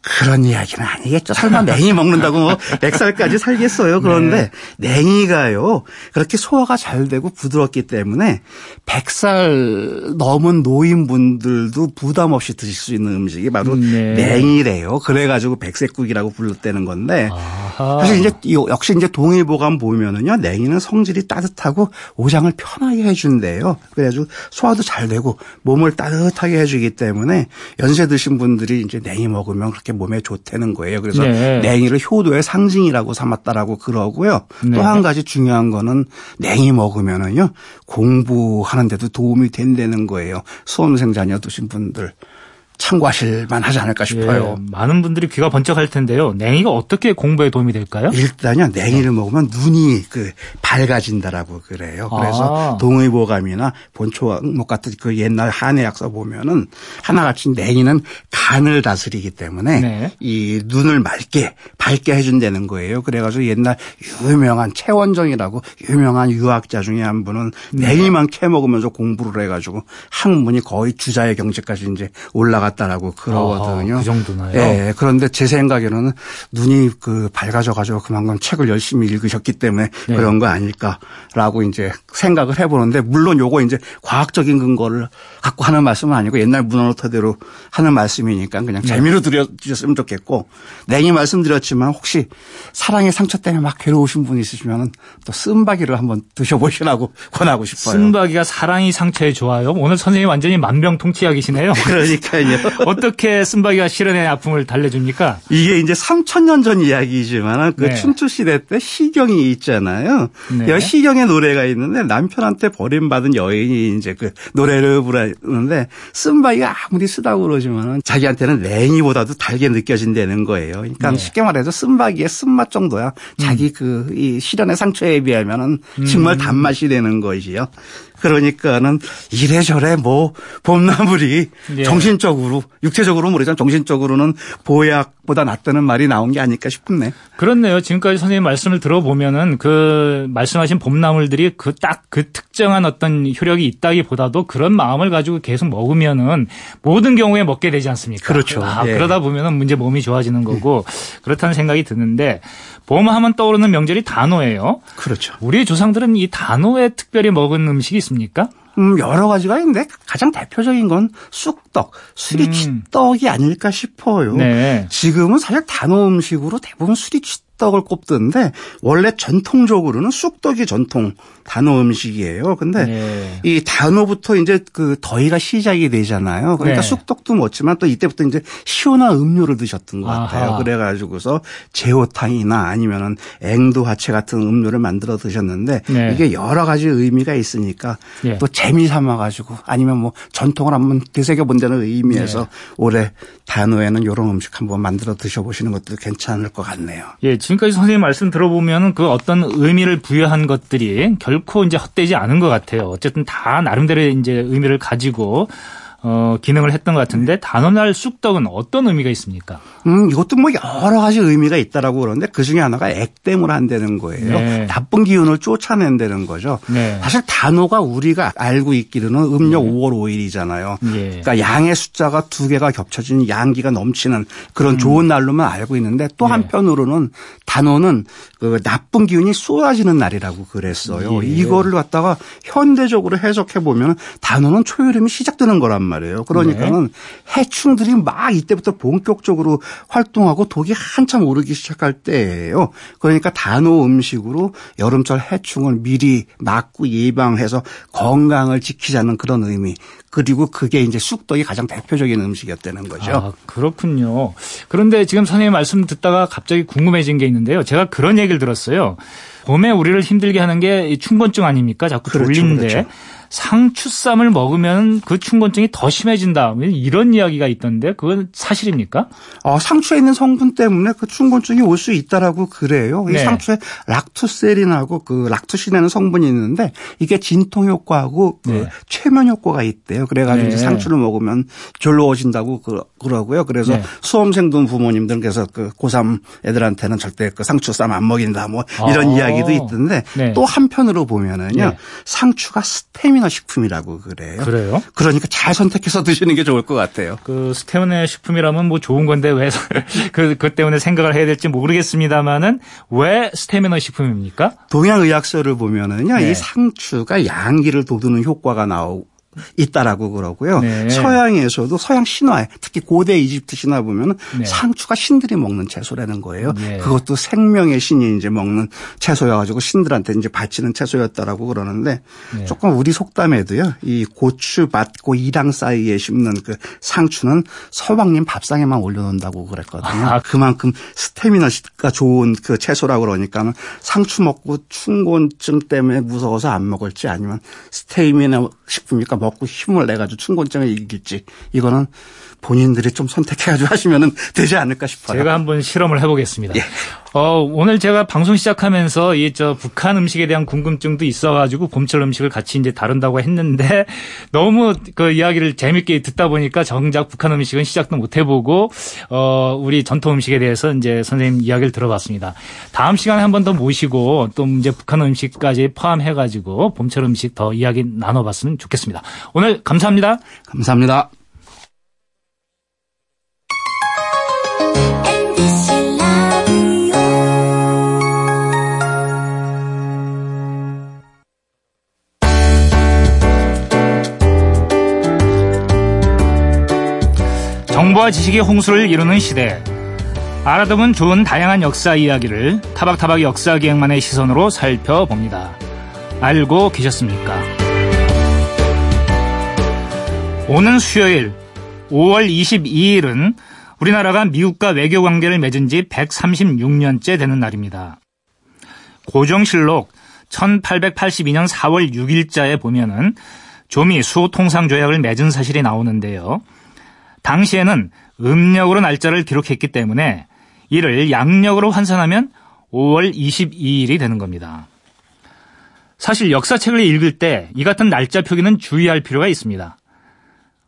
[SPEAKER 3] 그런 이야기는 아니겠죠. 설마 냉이 먹는다고 뭐 <laughs> 100살까지 살겠어요. 그런데 냉이가요. 그렇게 소화가 잘 되고 부드럽기 때문에 100살 넘은 노인분들도 부담 없이 드실 수 있는 음식이 바로
[SPEAKER 2] 네.
[SPEAKER 3] 냉이래요. 그래가지고 백색국이라고 불렀다는 건데
[SPEAKER 2] 아하.
[SPEAKER 3] 사실 이제 이- 역시 이제 동의보감 보면은요 냉이는 성질이 따뜻하고 오장을 편하게 해준대요. 그래가지고 소화도 잘 되고 몸을 따뜻하게 해주기 때문에 연세 드신 분들이 이제 냉이 먹으면 그렇게 몸에 좋다는 거예요. 그래서
[SPEAKER 2] 네.
[SPEAKER 3] 냉이를 효도의 상징이라고 삼았다라고 그러고요.
[SPEAKER 2] 네.
[SPEAKER 3] 또한 가지 중요한 거는 냉이 먹으면은요 공부하는데도 도움이 된다는 거예요. 수험생 자녀 두신 분들 참고하실 만하지 않을까 싶어요.
[SPEAKER 2] 예, 많은 분들이 귀가 번쩍할 텐데요. 냉이가 어떻게 공부에 도움이 될까요?
[SPEAKER 3] 일단요 냉이를 먹으면 눈이 그 밝아진다라고 그래요. 그래서
[SPEAKER 2] 아.
[SPEAKER 3] 동의보감이나 본초목 같은 그 옛날 한의약서 보면은 하나같이 냉이는 간을 다스리기 때문에
[SPEAKER 2] 네.
[SPEAKER 3] 이 눈을 맑게 밝게 해준다는 거예요. 그래가지고 옛날 유명한 최원정이라고 유명한 유학자 중에 한 분은
[SPEAKER 2] 네.
[SPEAKER 3] 냉이만 캐 먹으면서 공부를 해가지고 학문이 거의 주자의 경지까지 이제 올라 갔다라고 그러거든요.
[SPEAKER 2] 아하, 그 정도나요?
[SPEAKER 3] 예, 그런데 제 생각에는 눈이 그 밝아져가지고 그만큼 책을 열심히 읽으셨기 때문에
[SPEAKER 2] 네.
[SPEAKER 3] 그런 거 아닐까라고 이제 생각을 해보는데 물론 요거 이제 과학적인 근거를 갖고 하는 말씀은 아니고 옛날 문헌 토대로 하는 말씀이니까 그냥
[SPEAKER 2] 네.
[SPEAKER 3] 재미로 들여주셨으면 좋겠고 냉이 말씀드렸지만 혹시 사랑의 상처 때문에 막 괴로우신 분 있으시면 또 쓴바기를 한번 드셔보시라고 <laughs> 권하고 싶어요.
[SPEAKER 2] 쓴바기가 사랑이 상처에 좋아요. 오늘 선생님 완전히 만병통치약이시네요. <laughs>
[SPEAKER 3] 그러니까요.
[SPEAKER 2] 어떻게 쓴바기가 실현의 아픔을 달래줍니까?
[SPEAKER 3] 이게 이제 3천년 전 이야기지만 그
[SPEAKER 2] 네.
[SPEAKER 3] 춘추 시대 때 시경이 있잖아요.
[SPEAKER 2] 네.
[SPEAKER 3] 여 시경의 노래가 있는데 남편한테 버림받은 여인이 이제 그 노래를 부르는데 쓴바위가 아무리 쓰다고 그러지만 자기한테는 냉이보다도 달게 느껴진다는 거예요. 그러니까
[SPEAKER 2] 네.
[SPEAKER 3] 쉽게 말해서 쓴바기의 쓴맛 정도야 자기 그이 실현의 상처에 비하면은 정말
[SPEAKER 2] 음.
[SPEAKER 3] 단맛이 되는 것이요. 그러니까는 이래저래 뭐 봄나물이
[SPEAKER 2] 예.
[SPEAKER 3] 정신적으로 육체적으로 모르지만 정신적으로는 보약보다 낫다는 말이 나온 게 아닐까 싶네.
[SPEAKER 2] 그렇네요. 지금까지 선생님 말씀을 들어보면은 그 말씀하신 봄나물들이 그 딱그 특정한 어떤 효력이 있다기보다도 그런 마음을 가지고 계속 먹으면은 모든 경우에 먹게 되지 않습니까?
[SPEAKER 3] 그렇죠.
[SPEAKER 2] 아,
[SPEAKER 3] 예.
[SPEAKER 2] 그러다 보면은 문제 몸이 좋아지는 거고 그렇다는 생각이 드는데 봄 하면 떠오르는 명절이 단오예요.
[SPEAKER 3] 그렇죠.
[SPEAKER 2] 우리 조상들은 이 단오에 특별히 먹은 음식이 있습니까?
[SPEAKER 3] 음, 여러 가지가 있는데 가장 대표적인 건 쑥떡, 수리치떡이 아닐까 싶어요.
[SPEAKER 2] 네.
[SPEAKER 3] 지금은 사실 단호 음식으로 대부분 수리치 떡을 꼽던데 원래 전통적으로는 쑥떡이 전통 단호 음식이에요. 근데
[SPEAKER 2] 네.
[SPEAKER 3] 이 단호부터 이제 그 더위가 시작이 되잖아요. 그러니까
[SPEAKER 2] 네.
[SPEAKER 3] 쑥떡도 먹지만 또 이때부터 이제 시원한 음료를 드셨던 것 같아요.
[SPEAKER 2] 아하.
[SPEAKER 3] 그래가지고서 제호탕이나 아니면은 앵두화채 같은 음료를 만들어 드셨는데
[SPEAKER 2] 네.
[SPEAKER 3] 이게 여러 가지 의미가 있으니까
[SPEAKER 2] 예.
[SPEAKER 3] 또 재미 삼아 가지고 아니면 뭐 전통을 한번 되새겨 본다는 의미에서
[SPEAKER 2] 네.
[SPEAKER 3] 올해 단호에는 이런 음식 한번 만들어 드셔보시는 것도 괜찮을 것 같네요.
[SPEAKER 2] 예, 지금까지 선생님 말씀 들어보면 그 어떤 의미를 부여한 것들이 결코 이제 헛되지 않은 것 같아요. 어쨌든 다 나름대로 이제 의미를 가지고 어, 기능을 했던 것 같은데 단오날 쑥떡은 어떤 의미가 있습니까?
[SPEAKER 3] 음, 이것도 뭐 여러 가지 의미가 있다라고 그러는데 그 중에 하나가 액땜을 한다는 거예요.
[SPEAKER 2] 네.
[SPEAKER 3] 나쁜 기운을 쫓아낸다는 거죠.
[SPEAKER 2] 네.
[SPEAKER 3] 사실 단오가 우리가 알고 있기로는 음력 5월 5일이잖아요.
[SPEAKER 2] 예.
[SPEAKER 3] 그러니까 양의 숫자가 두 개가 겹쳐진 양기가 넘치는 그런
[SPEAKER 2] 음.
[SPEAKER 3] 좋은 날로만 알고 있는데 또
[SPEAKER 2] 네.
[SPEAKER 3] 한편으로는 단오는 그 나쁜 기운이 쏟아지는 날이라고 그랬어요.
[SPEAKER 2] 예.
[SPEAKER 3] 이거를 갖다가 현대적으로 해석해 보면 단오는 초여름이 시작되는 거란 말이에요. 그러니까는
[SPEAKER 2] 네.
[SPEAKER 3] 해충들이 막 이때부터 본격적으로 활동하고 독이 한참 오르기 시작할 때예요. 그러니까 단오 음식으로 여름철 해충을 미리 막고 예방해서 건강을 지키자는 그런 의미. 그리고 그게 이제 쑥떡이 가장 대표적인 음식이었다는 거죠.
[SPEAKER 2] 아, 그렇군요. 그런데 지금 선생님 말씀 듣다가 갑자기 궁금해진 게 있는데요. 제가 그런 얘기를 들었어요. 봄에 우리를 힘들게 하는 게이 춘곤증 아닙니까? 자꾸
[SPEAKER 3] 그렇죠,
[SPEAKER 2] 졸린데
[SPEAKER 3] 그렇죠.
[SPEAKER 2] 상추쌈을 먹으면 그 춘곤증이 더 심해진다. 이런 이야기가 있던데 그건 사실입니까?
[SPEAKER 3] 어, 상추에 있는 성분 때문에 그 춘곤증이 올 수 있다라고 그래요. 이
[SPEAKER 2] 네.
[SPEAKER 3] 상추에 락투세린하고 그 락투신이라는 성분이 있는데 이게 진통 효과하고 그
[SPEAKER 2] 네.
[SPEAKER 3] 최면 효과가 있대요. 그래가지고
[SPEAKER 2] 네.
[SPEAKER 3] 이제 상추를 먹으면 졸로워진다고 그- 그러고요. 그래서
[SPEAKER 2] 네.
[SPEAKER 3] 수험생들 부모님들은 그래서 그 고3 애들한테는 절대 그 상추쌈 안 먹인다 뭐 이런
[SPEAKER 2] 아.
[SPEAKER 3] 이야기도 있던데
[SPEAKER 2] 네.
[SPEAKER 3] 또 한편으로 보면은요
[SPEAKER 2] 네.
[SPEAKER 3] 상추가 스 태미너 식품이라고 그래요.
[SPEAKER 2] 그래요?
[SPEAKER 3] 그러니까 잘 선택해서 드시는 게 좋을 것 같아요.
[SPEAKER 2] 그 스테미너 식품이라면 뭐 좋은 건데 왜 <laughs> 그 그 때문에 생각을 해야 될지 모르겠습니다만은 왜 스테미너 식품입니까?
[SPEAKER 3] 동양의학서를 보면은요,
[SPEAKER 2] 네.
[SPEAKER 3] 이 상추가 양기를 돋우는 효과가 나오 있다라고 그러고요.
[SPEAKER 2] 네.
[SPEAKER 3] 서양에서도 서양 신화에 특히 고대 이집트 신화 보면
[SPEAKER 2] 네.
[SPEAKER 3] 상추가 신들이 먹는 채소라는 거예요.
[SPEAKER 2] 네.
[SPEAKER 3] 그것도 생명의 신이 이제 먹는 채소여가지고 신들한테 이제 바치는 채소였다라고 그러는데
[SPEAKER 2] 네.
[SPEAKER 3] 조금 우리 속담에도요. 이 고추 밭고 이랑 사이에 심는 그 상추는 서방님 밥상에만 올려놓는다고 그랬거든요.
[SPEAKER 2] 아.
[SPEAKER 3] 그만큼 스태미너가 좋은 그 채소라고 그러니까는 상추 먹고 춘곤증 때문에 무서워서 안 먹을지 아니면 스테미너 식품이니까 먹고 힘을 내가지고 춘곤증을 이길지. 이거는 본인들이 좀 선택해가지고 <laughs> 하시면 되지 않을까 싶어요.
[SPEAKER 2] 제가 한번 실험을 해보겠습니다.
[SPEAKER 3] 예.
[SPEAKER 2] 어, 오늘 제가 방송 시작하면서 이 저 북한 음식에 대한 궁금증도 있어가지고 봄철 음식을 같이 이제 다룬다고 했는데 <laughs> 너무 그 이야기를 재밌게 듣다 보니까 정작 북한 음식은 시작도 못 해보고 어, 우리 전통 음식에 대해서 이제 선생님 이야기를 들어봤습니다. 다음 시간에 한 번 더 모시고 또 이제 북한 음식까지 포함해가지고 봄철 음식 더 이야기 나눠봤으면 좋겠습니다. 오늘 감사합니다.
[SPEAKER 3] 감사합니다.
[SPEAKER 2] 정보와 지식의 홍수를 이루는 시대. 알아두면 좋은 다양한 역사 이야기를 타박타박 역사 기행만의 시선으로 살펴봅니다. 알고 계셨습니까? 오는 수요일 5월 22일은 우리나라가 미국과 외교 관계를 맺은 지 136년째 되는 날입니다. 고정실록 1882년 4월 6일자에 보면은 조미 수통상조약을 맺은 사실이 나오는데요. 당시에는 음력으로 날짜를 기록했기 때문에 이를 양력으로 환산하면 5월 22일이 되는 겁니다. 사실 역사책을 읽을 때 이 같은 날짜 표기는 주의할 필요가 있습니다.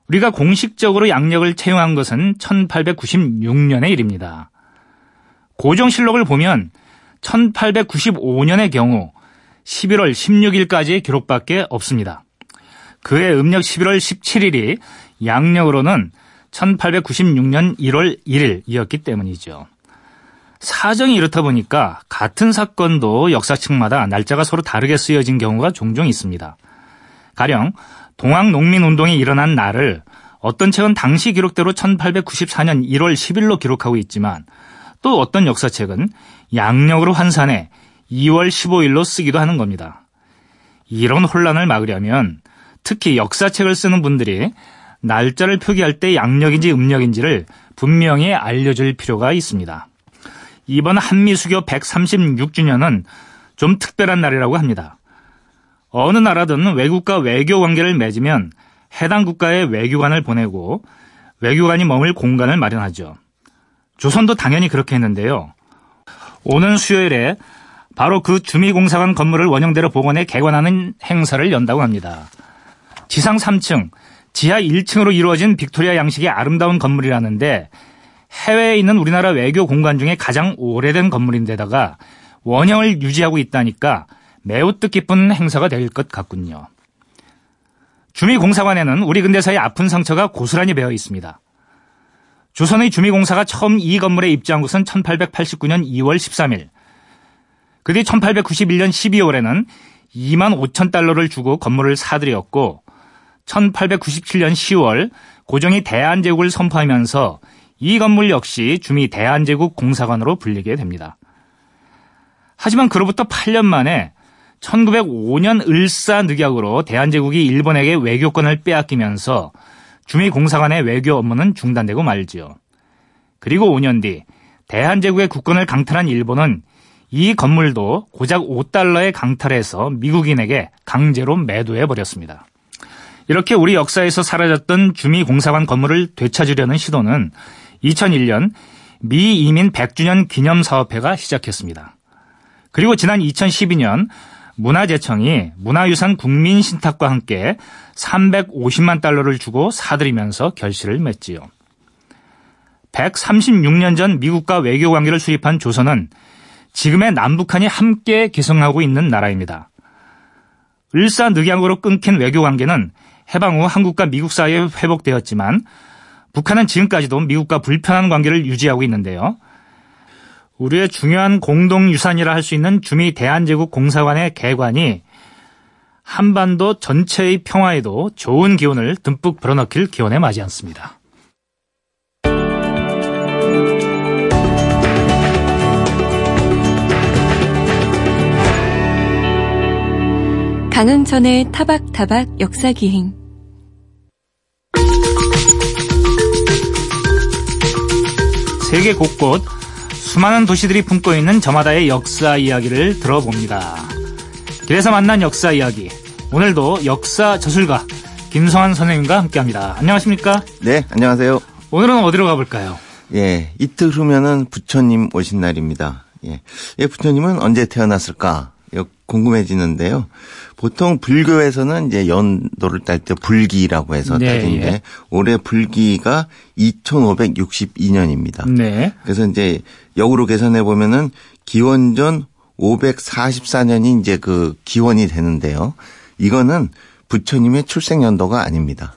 [SPEAKER 2] 우리가 공식적으로 양력을 채용한 것은 1896년의 일입니다. 고정실록을 보면 1895년의 경우 11월 16일까지의 기록밖에 없습니다. 그해 음력 11월 17일이 양력으로는 1896년 1월 1일이었기 때문이죠. 사정이 이렇다 보니까 같은 사건도 역사측마다 날짜가 서로 다르게 쓰여진 경우가 종종 있습니다. 가령 동학 농민 운동이 일어난 날을 어떤 책은 당시 기록대로 1894년 1월 10일로 기록하고 있지만 또 어떤 역사책은 양력으로 환산해 2월 15일로 쓰기도 하는 겁니다. 이런 혼란을 막으려면 특히 역사책을 쓰는 분들이 날짜를 표기할 때 양력인지 음력인지를 분명히 알려줄 필요가 있습니다. 이번 한미 수교 136주년은 좀 특별한 날이라고 합니다. 어느 나라든 외국과 외교 관계를 맺으면 해당 국가에 외교관을 보내고 외교관이 머물 공간을 마련하죠. 조선도 당연히 그렇게 했는데요. 오는 수요일에 바로 그 주미공사관 건물을 원형대로 복원해 개관하는 행사를 연다고 합니다. 지상 3층, 지하 1층으로 이루어진 빅토리아 양식의 아름다운 건물이라는데 해외에 있는 우리나라 외교 공간 중에 가장 오래된 건물인데다가 원형을 유지하고 있다니까 매우 뜻깊은 행사가 될 것 같군요. 주미공사관에는 우리 근대사의 아픈 상처가 고스란히 배어 있습니다. 조선의 주미공사가 처음 이 건물에 입주한 것은 1889년 2월 13일. 그 뒤 1891년 12월에는 2만 5천 달러를 주고 건물을 사들였고 1897년 10월 고종이 대한제국을 선포하면서 이 건물 역시 주미 대한제국 공사관으로 불리게 됩니다. 하지만 그로부터 8년 만에 1905년 을사늑약으로 대한제국이 일본에게 외교권을 빼앗기면서 주미 공사관의 외교 업무는 중단되고 말지요. 그리고 5년 뒤 대한제국의 국권을 강탈한 일본은 이 건물도 고작 5달러에 강탈해서 미국인에게 강제로 매도해 버렸습니다. 이렇게 우리 역사에서 사라졌던 주미공사관 건물을 되찾으려는 시도는 2001년 미 이민 100주년 기념 사업회가 시작했습니다. 그리고 지난 2012년 문화재청이 문화유산 국민 신탁과 함께 350만 달러를 주고 사들이면서 결실을 맺지요. 136년 전 미국과 외교 관계를 수립한 조선은 지금의 남북한이 함께 개성하고 있는 나라입니다. 을사늑약으로 끊긴 외교 관계는 해방 후 한국과 미국 사이에 회복되었지만 북한은 지금까지도 미국과 불편한 관계를 유지하고 있는데요. 우리의 중요한 공동유산이라 할 수 있는 주미 대한제국 공사관의 개관이 한반도 전체의 평화에도 좋은 기운을 듬뿍 불어넣길 기원해 마지 않습니다.
[SPEAKER 1] 강흥천의 타박타박 역사기행
[SPEAKER 2] 세계 곳곳 수많은 도시들이 품고 있는 저마다의 역사 이야기를 들어봅니다. 길에서 만난 역사 이야기. 오늘도 역사 저술가 김성환 선생님과 함께합니다. 안녕하십니까?
[SPEAKER 4] 네, 안녕하세요.
[SPEAKER 2] 오늘은 어디로 가볼까요?
[SPEAKER 4] 예, 이틀 후면은 부처님 오신 날입니다. 예, 예 부처님은 언제 태어났을까? 궁금해지는데요. 보통 불교에서는 이제 연도를 딸 때 불기라고 해서
[SPEAKER 2] 네,
[SPEAKER 4] 따지는데
[SPEAKER 2] 예.
[SPEAKER 4] 올해 불기가 2562년입니다.
[SPEAKER 2] 네.
[SPEAKER 4] 그래서 이제 역으로 계산해 보면은 기원전 544년이 이제 그 기원이 되는데요. 이거는 부처님의 출생 연도가 아닙니다.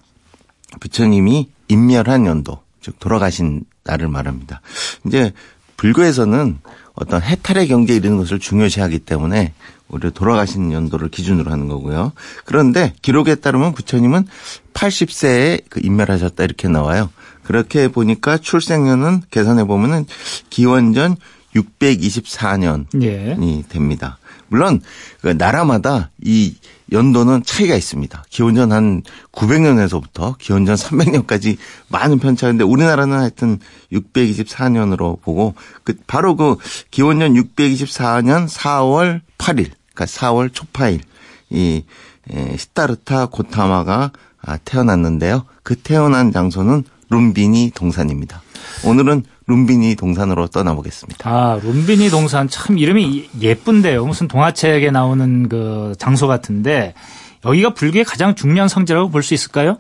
[SPEAKER 4] 부처님이 인멸한 연도, 즉 돌아가신 날을 말합니다. 이제 불교에서는 어떤 해탈의 경제에 이르는 것을 중요시하기 때문에 오히려 돌아가신 연도를 기준으로 하는 거고요. 그런데 기록에 따르면 부처님은 80세에 그 인멸하셨다 이렇게 나와요. 그렇게 보니까 출생년은 계산해 보면은 기원전 624년이
[SPEAKER 2] 예.
[SPEAKER 4] 됩니다. 물론 그 나라마다 이 연도는 차이가 있습니다. 기원전 한 900년에서부터 기원전 300년까지 많은 편차인데 우리나라는 하여튼 624년으로 보고 그 바로 그 기원전 624년 4월 8일, 그러니까 4월 초파일 이 에, 시타르타 고타마가 아, 태어났는데요. 그 태어난 장소는 룸비니 동산입니다. 오늘은 룸비니 동산으로 떠나보겠습니다.
[SPEAKER 2] 아, 룸비니 동산 참 이름이 예쁜데요. 무슨 동화책에 나오는 그 장소 같은데 여기가 불교의 가장 중요한 성지라고 볼 수 있을까요?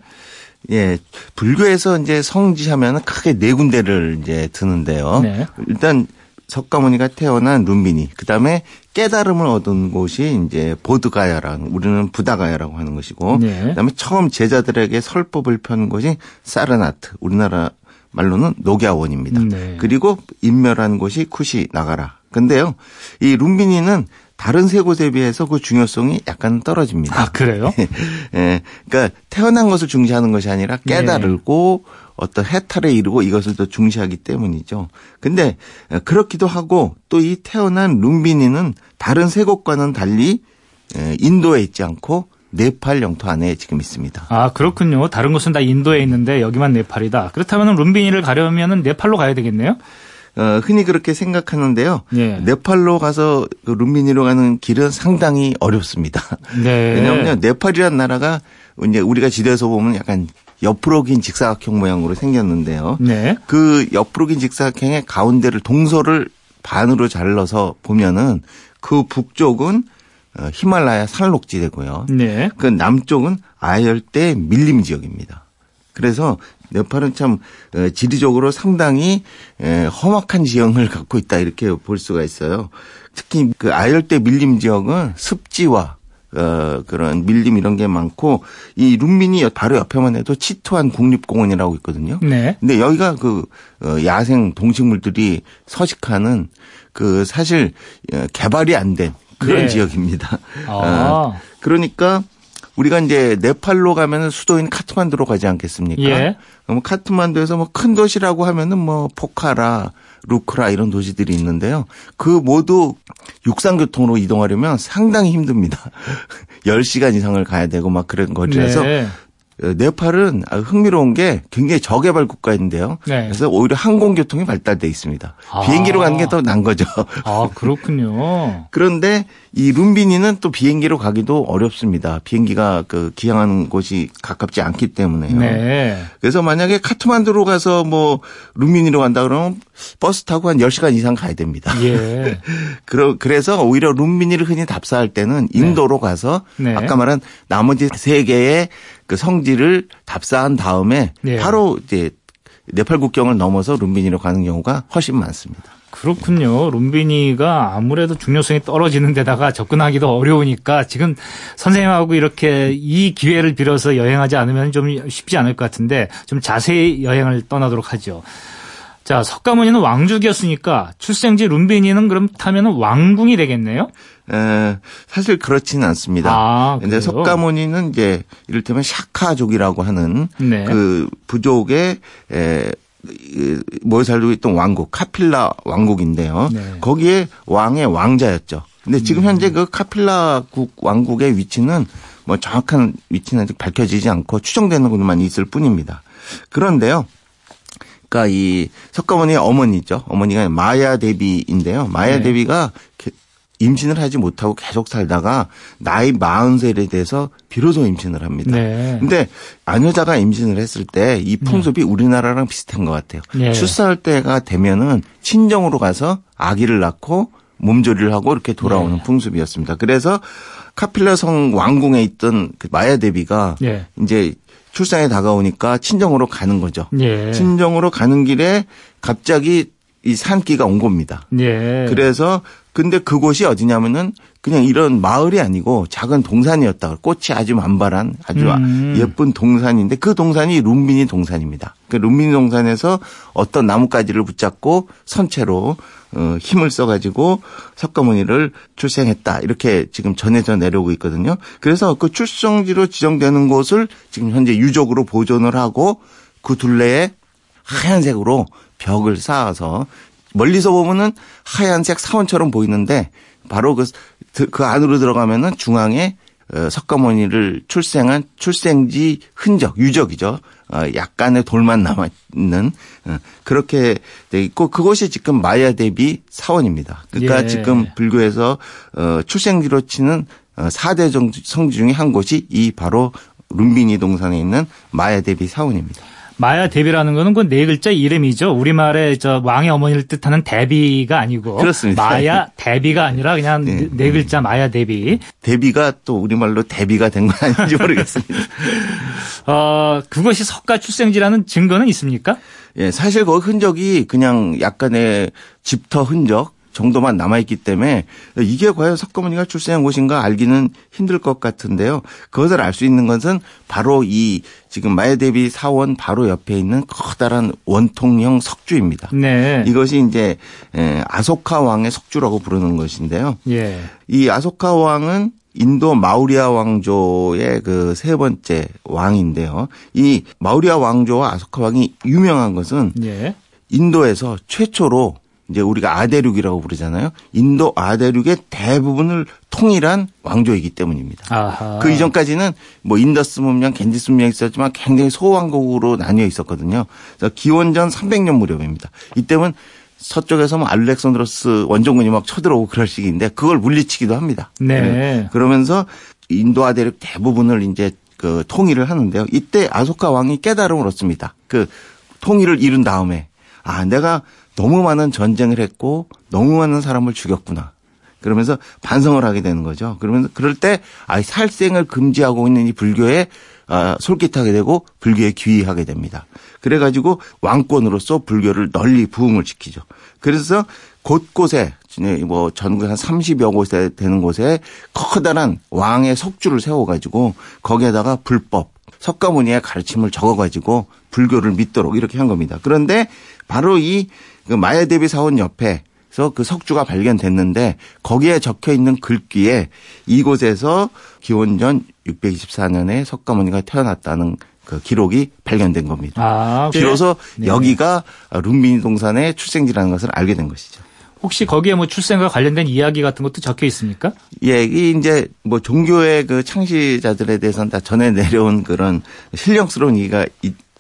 [SPEAKER 4] 예, 불교에서 이제 성지하면 크게 네 군데를 이제 드는데요.
[SPEAKER 2] 네.
[SPEAKER 4] 일단 석가모니가 태어난 룸비니, 그 다음에 깨달음을 얻은 곳이 이제 보드가야랑 우리는 부다가야라고 하는 것이고,
[SPEAKER 2] 네.
[SPEAKER 4] 그다음에 처음 제자들에게 설법을 편 곳이 사르나트, 우리나라 말로는 녹야원입니다.
[SPEAKER 2] 네.
[SPEAKER 4] 그리고 인멸한 곳이 쿠시 나가라. 근데요, 이 룸비니는 다른 세 곳에 비해서 그 중요성이 약간 떨어집니다.
[SPEAKER 2] 아, 그래요? <laughs>
[SPEAKER 4] 예, 그러니까 태어난 것을 중시하는 것이 아니라 깨달고 어떤 해탈에 이르고 이것을 더 중시하기 때문이죠. 근데 그렇기도 하고 또 이 태어난 룸비니는 다른 세 곳과는 달리 에, 인도에 있지 않고 네팔 영토 안에 지금 있습니다.
[SPEAKER 2] 아, 그렇군요. 다른 곳은 다 인도에 있는데 여기만 네팔이다. 그렇다면 룸비니를 가려면 네팔로 가야 되겠네요?
[SPEAKER 4] 어, 흔히 그렇게 생각하는데요.
[SPEAKER 2] 예.
[SPEAKER 4] 네팔로 가서 그 룸비니로 가는 길은 상당히 어렵습니다.
[SPEAKER 2] 네.
[SPEAKER 4] 왜냐하면 네팔이라는 나라가 이제 우리가 지도에서 보면 약간 옆으로 긴 직사각형 모양으로 생겼는데요.
[SPEAKER 2] 네.
[SPEAKER 4] 그 옆으로 긴 직사각형의 가운데를 동서를 반으로 잘라서 보면은 그 북쪽은 어, 히말라야 산록지대고요.
[SPEAKER 2] 네.
[SPEAKER 4] 그 남쪽은 아열대 밀림 지역입니다. 그래서 네팔은 참 어, 지리적으로 상당히 에, 험악한 지형을 갖고 있다 이렇게 볼 수가 있어요. 특히 그 아열대 밀림 지역은 습지와 어, 그런 밀림 이런 게 많고 이 룸민이 바로 옆에만 해도 치토한 국립공원이라고 있거든요.
[SPEAKER 2] 네.
[SPEAKER 4] 근데 여기가 그 어, 야생 동식물들이 서식하는 그 사실 어, 개발이 안 된 그런
[SPEAKER 2] 네.
[SPEAKER 4] 지역입니다.
[SPEAKER 2] 아.
[SPEAKER 4] 어, 그러니까 우리가 이제 네팔로 가면은 수도인 카트만두로 가지 않겠습니까?
[SPEAKER 2] 예.
[SPEAKER 4] 그럼 카트만두에서 뭐 큰 도시라고 하면은 뭐 포카라, 루크라 이런 도시들이 있는데요. 그 모두 육상 교통으로 이동하려면 상당히 힘듭니다. <laughs> 10시간 이상을 가야 되고 막 그런 거리라서
[SPEAKER 2] 네.
[SPEAKER 4] 어, 네팔은 아주 흥미로운 게 굉장히 저개발 국가인데요.
[SPEAKER 2] 네.
[SPEAKER 4] 그래서 오히려 항공교통이 발달돼 있습니다.
[SPEAKER 2] 아.
[SPEAKER 4] 비행기로 가는 게 더 난 거죠.
[SPEAKER 2] 아, 그렇군요. <laughs>
[SPEAKER 4] 그런데 이 룸비니는 또 비행기로 가기도 어렵습니다. 비행기가 그 기항하는 곳이 가깝지 않기 때문에요.
[SPEAKER 2] 네.
[SPEAKER 4] 그래서 만약에 카트만두로 가서 뭐 룸비니로 간다 그러면 버스 타고 한 10시간 이상 가야 됩니다.
[SPEAKER 2] 예. <laughs>
[SPEAKER 4] 그러, 그래서 오히려 룸비니를 흔히 답사할 때는 인도로 가서
[SPEAKER 2] 네.
[SPEAKER 4] 아까 말한 나머지 세 개의 그 성지를 답사한 다음에
[SPEAKER 2] 네.
[SPEAKER 4] 바로 이제 네팔 국경을 넘어서 룸비니로 가는 경우가 훨씬 많습니다.
[SPEAKER 2] 그렇군요. 룸비니가 아무래도 중요성이 떨어지는 데다가 접근하기도 어려우니까 지금 선생님하고 이렇게 이 기회를 빌어서 여행하지 않으면 좀 쉽지 않을 것 같은데 좀 자세히 여행을 떠나도록 하죠. 자, 석가모니는 왕족이었으니까 출생지 룸비니는 그럼 타면 왕궁이 되겠네요?
[SPEAKER 4] 에, 사실 그렇지는 않습니다.
[SPEAKER 2] 아,
[SPEAKER 4] 근데? 석가모니는 이제 이를테면 샤카족이라고 하는
[SPEAKER 2] 네.
[SPEAKER 4] 그 부족의 에, 이, 모여 살고 있던 왕국 카필라 왕국인데요.
[SPEAKER 2] 네. 음.
[SPEAKER 4] 거기에 왕의 왕자였죠. 근데 지금 현재 그 카필라 국 왕국의 위치는 뭐 정확한 위치는 아직 밝혀지지 않고 추정되는 것만 있을 뿐입니다. 그런데요. 그러니까 이 석가모니의 어머니죠. 어머니가 마야 대비인데요. 마야
[SPEAKER 2] 네.
[SPEAKER 4] 대비가 게- 임신을 하지 못하고 계속 살다가 나이 40살에 돼서 비로소 임신을 합니다.
[SPEAKER 2] 네.
[SPEAKER 4] 근데 아녀자가 임신을 했을 때 이 풍습이 우리나라랑 비슷한 것 같아요.
[SPEAKER 2] 네.
[SPEAKER 4] 출산할 때가 되면은 친정으로 가서 아기를 낳고 몸조리를 하고 이렇게 돌아오는
[SPEAKER 2] 네.
[SPEAKER 4] 풍습이었습니다. 그래서 카필라성 왕궁에 있던 그 마야 대비가
[SPEAKER 2] 예.
[SPEAKER 4] 이제 출산에 다가오니까 친정으로 가는 거죠.
[SPEAKER 2] 예.
[SPEAKER 4] 친정으로 가는 길에 갑자기 이 산기가 온 겁니다.
[SPEAKER 2] 예.
[SPEAKER 4] 그래서 근데 그곳이 어디냐면은 그냥 이런 마을이 아니고 작은 동산이었다. 꽃이 아주 만발한 아주
[SPEAKER 2] 음.
[SPEAKER 4] 예쁜 동산인데 그 동산이 룸비니 동산입니다. 그 룸비니 동산에서 어떤 나뭇가지를 붙잡고 선체로 어, 힘을 써가지고 석가모니를 출생했다. 이렇게 지금 전해져 내려오고 있거든요. 그래서 그 출생지로 지정되는 곳을 지금 현재 유적으로 보존을 하고 그 둘레에 하얀색으로 벽을 쌓아서 멀리서 보면은 하얀색 사원처럼 보이는데 바로 그, 그 안으로 들어가면은 중앙에 어, 석가모니를 출생한 출생지 흔적, 유적이죠. 어, 약간의 돌만 남아있는 어, 그렇게 돼 있고 그곳이 지금 마야 대비 사원입니다. 그러니까
[SPEAKER 2] 예.
[SPEAKER 4] 지금 불교에서 어, 출생지로 치는 어, 4대 성지 중에 한 곳이 이 바로 룸비니 동산에 있는 마야 대비 사원입니다.
[SPEAKER 2] 마야 대비라는 거는 그네 글자 이름이죠. 우리말에 저 왕의 어머니를 뜻하는 대비가 아니고
[SPEAKER 4] 그렇습니다.
[SPEAKER 2] 마야 <laughs> 대비가 아니라 그냥
[SPEAKER 4] 네.
[SPEAKER 2] 네, 네 글자 마야 대비.
[SPEAKER 4] 대비가 또 우리말로 대비가 된 건 아닌지 모르겠습니다. <laughs>
[SPEAKER 2] 어, 그것이 석가 출생지라는 증거는 있습니까?
[SPEAKER 4] 예, 사실 그 흔적이 그냥 약간의 집터 흔적 정도만 남아있기 때문에 이게 과연 석가모니가 출생한 곳인가 알기는 힘들 것 같은데요. 그것을 알 수 있는 것은 바로 이 지금 마야대비 사원 바로 옆에 있는 커다란 원통형 석주입니다.
[SPEAKER 2] 네.
[SPEAKER 4] 이것이 이제 에, 아소카 왕의 석주라고 부르는 것인데요.
[SPEAKER 2] 예.
[SPEAKER 4] 이 아소카 왕은 인도 마우리아 왕조의 그 세 번째 왕인데요. 이 마우리아 왕조와 아소카 왕이 유명한 것은
[SPEAKER 2] 예.
[SPEAKER 4] 인도에서 최초로 이제 우리가 아대륙이라고 부르잖아요. 인도 아대륙의 대부분을 통일한 왕조이기 때문입니다.
[SPEAKER 2] 아하.
[SPEAKER 4] 그 이전까지는 뭐 인더스 문명, 겐지스 문명이 있었지만 굉장히 소왕국으로 나뉘어 있었거든요. 그래서 기원전 300년 무렵입니다. 이때면 서쪽에서 뭐 알렉산드로스 원정군이 막 쳐들어오고 그럴 시기인데 그걸 물리치기도 합니다.
[SPEAKER 2] 네.
[SPEAKER 4] 그러면서 인도 아대륙 대부분을 이제 그 통일을 하는데요. 이때 아소카 왕이 깨달음을 얻습니다. 그 통일을 이룬 다음에 아 내가 너무 많은 전쟁을 했고 너무 많은 사람을 죽였구나. 그러면서 반성을 하게 되는 거죠. 그러면서 그럴 때 아, 살생을 금지하고 있는 이 불교에 아, 솔깃하게 되고 불교에 귀의하게 됩니다. 그래가지고 왕권으로서 불교를 널리 부흥을 시키죠. 그래서 곳곳에 뭐 전국 한 30여 곳에 되는 곳에 커다란 왕의 석주를 세워가지고 거기에다가 불법 석가모니의 가르침을 적어가지고 불교를 믿도록 이렇게 한 겁니다. 그런데 바로 이 마야대비 사원 옆에 그래서 그 석주가 발견됐는데 거기에 적혀 있는 글귀에 이곳에서 기원전 624년에 석가모니가 태어났다는 그 기록이 발견된 겁니다.
[SPEAKER 2] 아,
[SPEAKER 4] 비로소
[SPEAKER 2] 네.
[SPEAKER 4] 여기가 룬비니 동산의 출생지라는 것을 알게 된 것이죠.
[SPEAKER 2] 혹시 거기에 뭐 출생과 관련된 이야기 같은 것도 적혀 있습니까?
[SPEAKER 4] 예, 이 이제 뭐 종교의 그 창시자들에 대해서는 다 전해 내려온 그런 신령스러운 얘기가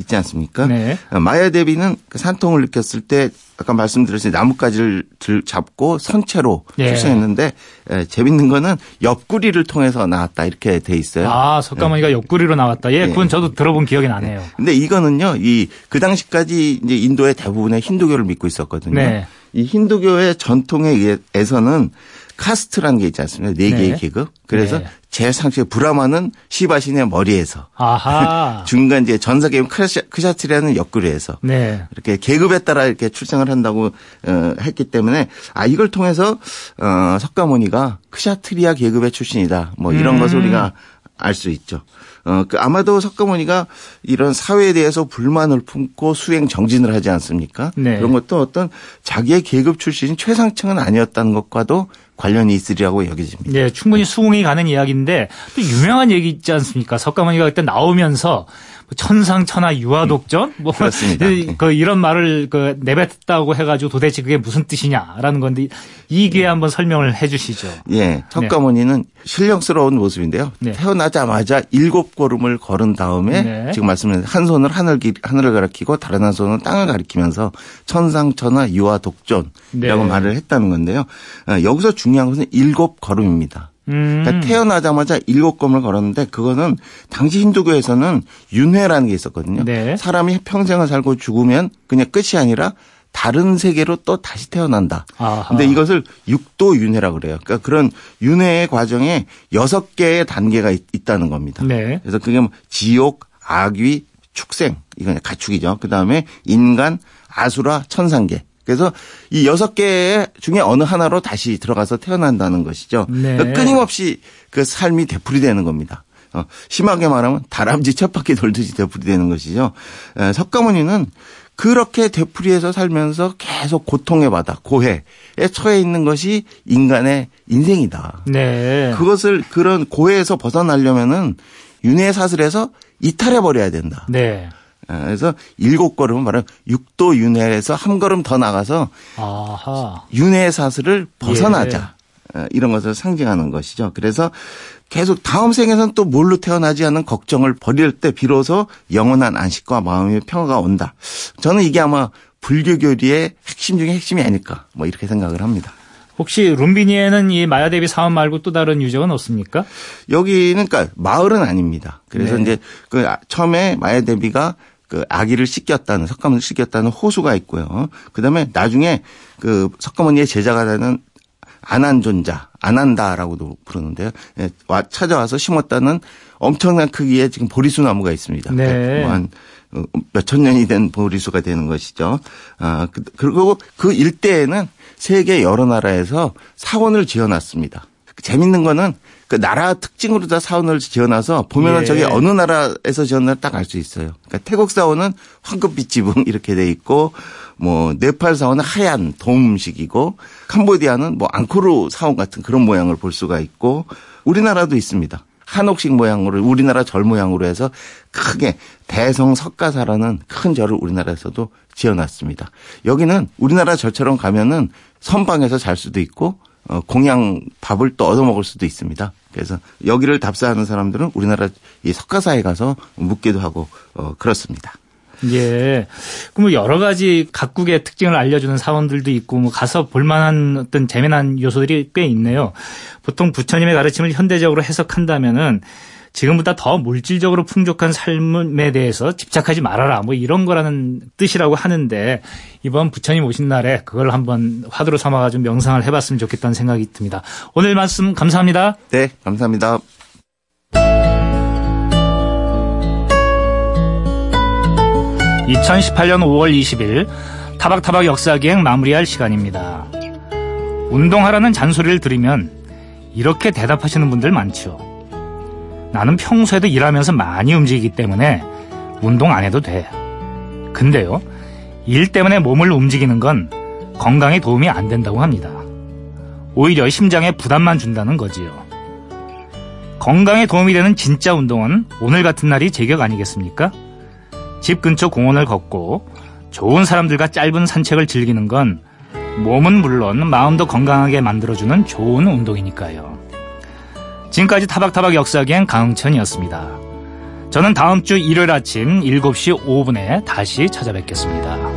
[SPEAKER 4] 있, 지 않습니까?
[SPEAKER 2] 네.
[SPEAKER 4] 마야 대비는 그 산통을 느꼈을 때 아까 말씀드렸듯이 나뭇가지를 들 잡고 선체로
[SPEAKER 2] 예.
[SPEAKER 4] 출생했는데 에, 재밌는 거는 옆구리를 통해서 나왔다 이렇게 돼 있어요.
[SPEAKER 2] 아, 석가모니가 옆구리로 나왔다. 예, 그건 저도 들어본 기억이 나네요.
[SPEAKER 4] 근데 이거는요, 이 그 당시까지 이제 인도의 대부분의 힌두교를 믿고 있었거든요.
[SPEAKER 2] 네.
[SPEAKER 4] 이 힌두교의 전통에 의해서는 카스트라는 게 있지 않습니까? 네 개의
[SPEAKER 2] 네.
[SPEAKER 4] 계급. 그래서
[SPEAKER 2] 네.
[SPEAKER 4] 제사장이 브라만은 시바신의 머리에서
[SPEAKER 2] 아하. <laughs>
[SPEAKER 4] 중간 이제 전사 계급 크샤- 크샤트리아는 옆구리 에서
[SPEAKER 2] 네.
[SPEAKER 4] 이렇게 계급에 따라 이렇게 출생을 한다고 어, 했기 때문에 아 이걸 통해서 어, 석가모니가 크샤트리아 계급의 출신이다. 뭐 이런
[SPEAKER 2] 음.
[SPEAKER 4] 것을 우리가 알 수 있죠. 어, 그 아마도 석가모니가 이런 사회에 대해서 불만을 품고 수행 정진을 하지 않습니까?
[SPEAKER 2] 네.
[SPEAKER 4] 그런 것도 어떤 자기의 계급 출신이 최상층은 아니었다는 것과도 관련이 있으리라고 여겨집니다.
[SPEAKER 2] 예, 충분히 수긍이 가는 이야기인데 또 유명한 얘기 있지 않습니까? 석가모니가 그때 나오면서 뭐 천상천하 유아독전 뭐
[SPEAKER 4] 그렇습니다.
[SPEAKER 2] 이- 그 이런 말을 그 내뱉었다고 해가지고 도대체 그게 무슨 뜻이냐라는 건데 이 기회에 한번 설명을 해주시죠.
[SPEAKER 4] 예, 석가모니는 신령스러운 모습인데요.
[SPEAKER 2] 네.
[SPEAKER 4] 태어나자마자 일곱 걸음을 걸은 다음에
[SPEAKER 2] 네.
[SPEAKER 4] 지금 말씀드린 한 손을 하늘 기- 하늘을 가리키고 다른 한 손은 땅을 가리키면서 천상천하 유아 독존이라고
[SPEAKER 2] 네.
[SPEAKER 4] 말을 했다는 건데요. 어, 여기서 중요한 것은 일곱 걸음입니다.
[SPEAKER 2] 음.
[SPEAKER 4] 그러니까 태어나자마자 일곱 걸음을 걸었는데 그거는 당시 힌두교에서는 윤회라는 게 있었거든요.
[SPEAKER 2] 네.
[SPEAKER 4] 사람이 평생을 살고 죽으면 그냥 끝이 아니라 다른 세계로 또 다시 태어난다.
[SPEAKER 2] 아하.
[SPEAKER 4] 근데 이것을 육도 윤회라고 그래요. 그러니까 그런 윤회의 과정에 여섯 개의 단계가 있, 다는 겁니다.
[SPEAKER 2] 네.
[SPEAKER 4] 그래서 그게 뭐 지옥, 악귀, 축생 이건 가축이죠. 그 다음에 인간, 아수라, 천상계. 그래서 이 여섯 개 중에 어느 하나로 다시 들어가서 태어난다는 것이죠.
[SPEAKER 2] 네.
[SPEAKER 4] 그러니까 끊임없이 그 삶이 되풀이되는 겁니다. 어, 심하게 말하면 다람쥐 첫 바퀴 돌듯이 되풀이되는 것이죠. 에, 석가모니는 그렇게 되풀이해서 살면서 계속 고통의 바다, 고해에 처해 있는 것이 인간의 인생이다.
[SPEAKER 2] 네.
[SPEAKER 4] 그것을 그런 고해에서 벗어나려면은 윤회 사슬에서 이탈해 버려야 된다.
[SPEAKER 2] 네.
[SPEAKER 4] 에, 그래서 일곱 걸음은 바로 육도 윤회에서 한 걸음 더 나가서
[SPEAKER 2] 아하.
[SPEAKER 4] 윤회 사슬을 벗어나자. 어, 이런 것을 상징하는 것이죠. 그래서 계속 다음 생에서는 또 뭘로 태어나지 않는 걱정을 버릴 때 비로소 영원한 안식과 마음의 평화가 온다. 저는 이게 아마 불교 교리의 핵심 중에 핵심이 아닐까 뭐 이렇게 생각을 합니다.
[SPEAKER 2] 혹시 룸비니에는 이 마야 대비 사원 말고 또 다른 유적은 없습니까?
[SPEAKER 4] 여기는 그러니까 마을은 아닙니다. 그래서
[SPEAKER 2] 네.
[SPEAKER 4] 이제 그 아- 처음에 마야 대비가 그 아기를 씻겼다는 석가모니를 씻겼다는 호수가 있고요. 그다음에 나중에 그 석가모니의 제자가 되는 아난존자, 아난다라고도 부르는데요. 예, 와 찾아와서 심었다는 엄청난 크기의 지금 보리수 나무가 있습니다.
[SPEAKER 2] 네.
[SPEAKER 4] 뭐한 몇천 년이 된 보리수가 되는 것이죠. 아, 그- 그리고 그 일대에는 세계 여러 나라에서 사원을 지어놨습니다. 재밌는 거는 그 나라 특징으로 다 사원을 지어놔서 보면은
[SPEAKER 2] 예.
[SPEAKER 4] 저게 어느 나라에서 지었나 딱 알 수 있어요. 그러니까 태국 사원은 황금빛 지붕 <laughs> 이렇게 돼 있고 뭐 네팔 사원은 하얀 돔식이고 캄보디아는 뭐 앙코르 사원 같은 그런 모양을 볼 수가 있고 우리나라도 있습니다. 한옥식 모양으로 우리나라 절 모양으로 해서 크게 대성 석가사라는 큰 절을 우리나라에서도 지어놨습니다. 여기는 우리나라 절처럼 가면은 선방에서 잘 수도 있고 어, 공양 밥을 또 얻어먹을 수도 있습니다. 그래서 여기를 답사하는 사람들은 우리나라 이 석가사에 가서 묵기도 하고 어, 그렇습니다.
[SPEAKER 2] 예. 그럼 뭐 여러 가지 각국의 특징을 알려주는 사원들도 있고 뭐 가서 볼만한 어떤 재미난 요소들이 꽤 있네요. 보통 부처님의 가르침을 현대적으로 해석한다면은 지금보다 더 물질적으로 풍족한 삶에 대해서 집착하지 말아라. 뭐 이런 거라는 뜻이라고 하는데 이번 부처님 오신 날에 그걸 한번 화두로 삼아가지고 명상을 해봤으면 좋겠다는 생각이 듭니다. 오늘 말씀 감사합니다.
[SPEAKER 4] 네, 감사합니다.
[SPEAKER 2] 2018년 5월 20일 타박타박 역사기행 마무리할 시간입니다. 운동하라는 잔소리를 들으면 이렇게 대답하시는 분들 많죠. 나는 평소에도 일하면서 많이 움직이기 때문에 운동 안 해도 돼. 근데요, 일 때문에 몸을 움직이는 건 건강에 도움이 안 된다고 합니다. 오히려 심장에 부담만 준다는 거지요. 건강에 도움이 되는 진짜 운동은 오늘 같은 날이 제격 아니겠습니까? 집 근처 공원을 걷고 좋은 사람들과 짧은 산책을 즐기는 건 몸은 물론 마음도 건강하게 만들어주는 좋은 운동이니까요. 지금까지 타박타박 역사기행 강흥천이었습니다. 저는 다음 주 일요일 아침 7시 5분에 다시 찾아뵙겠습니다.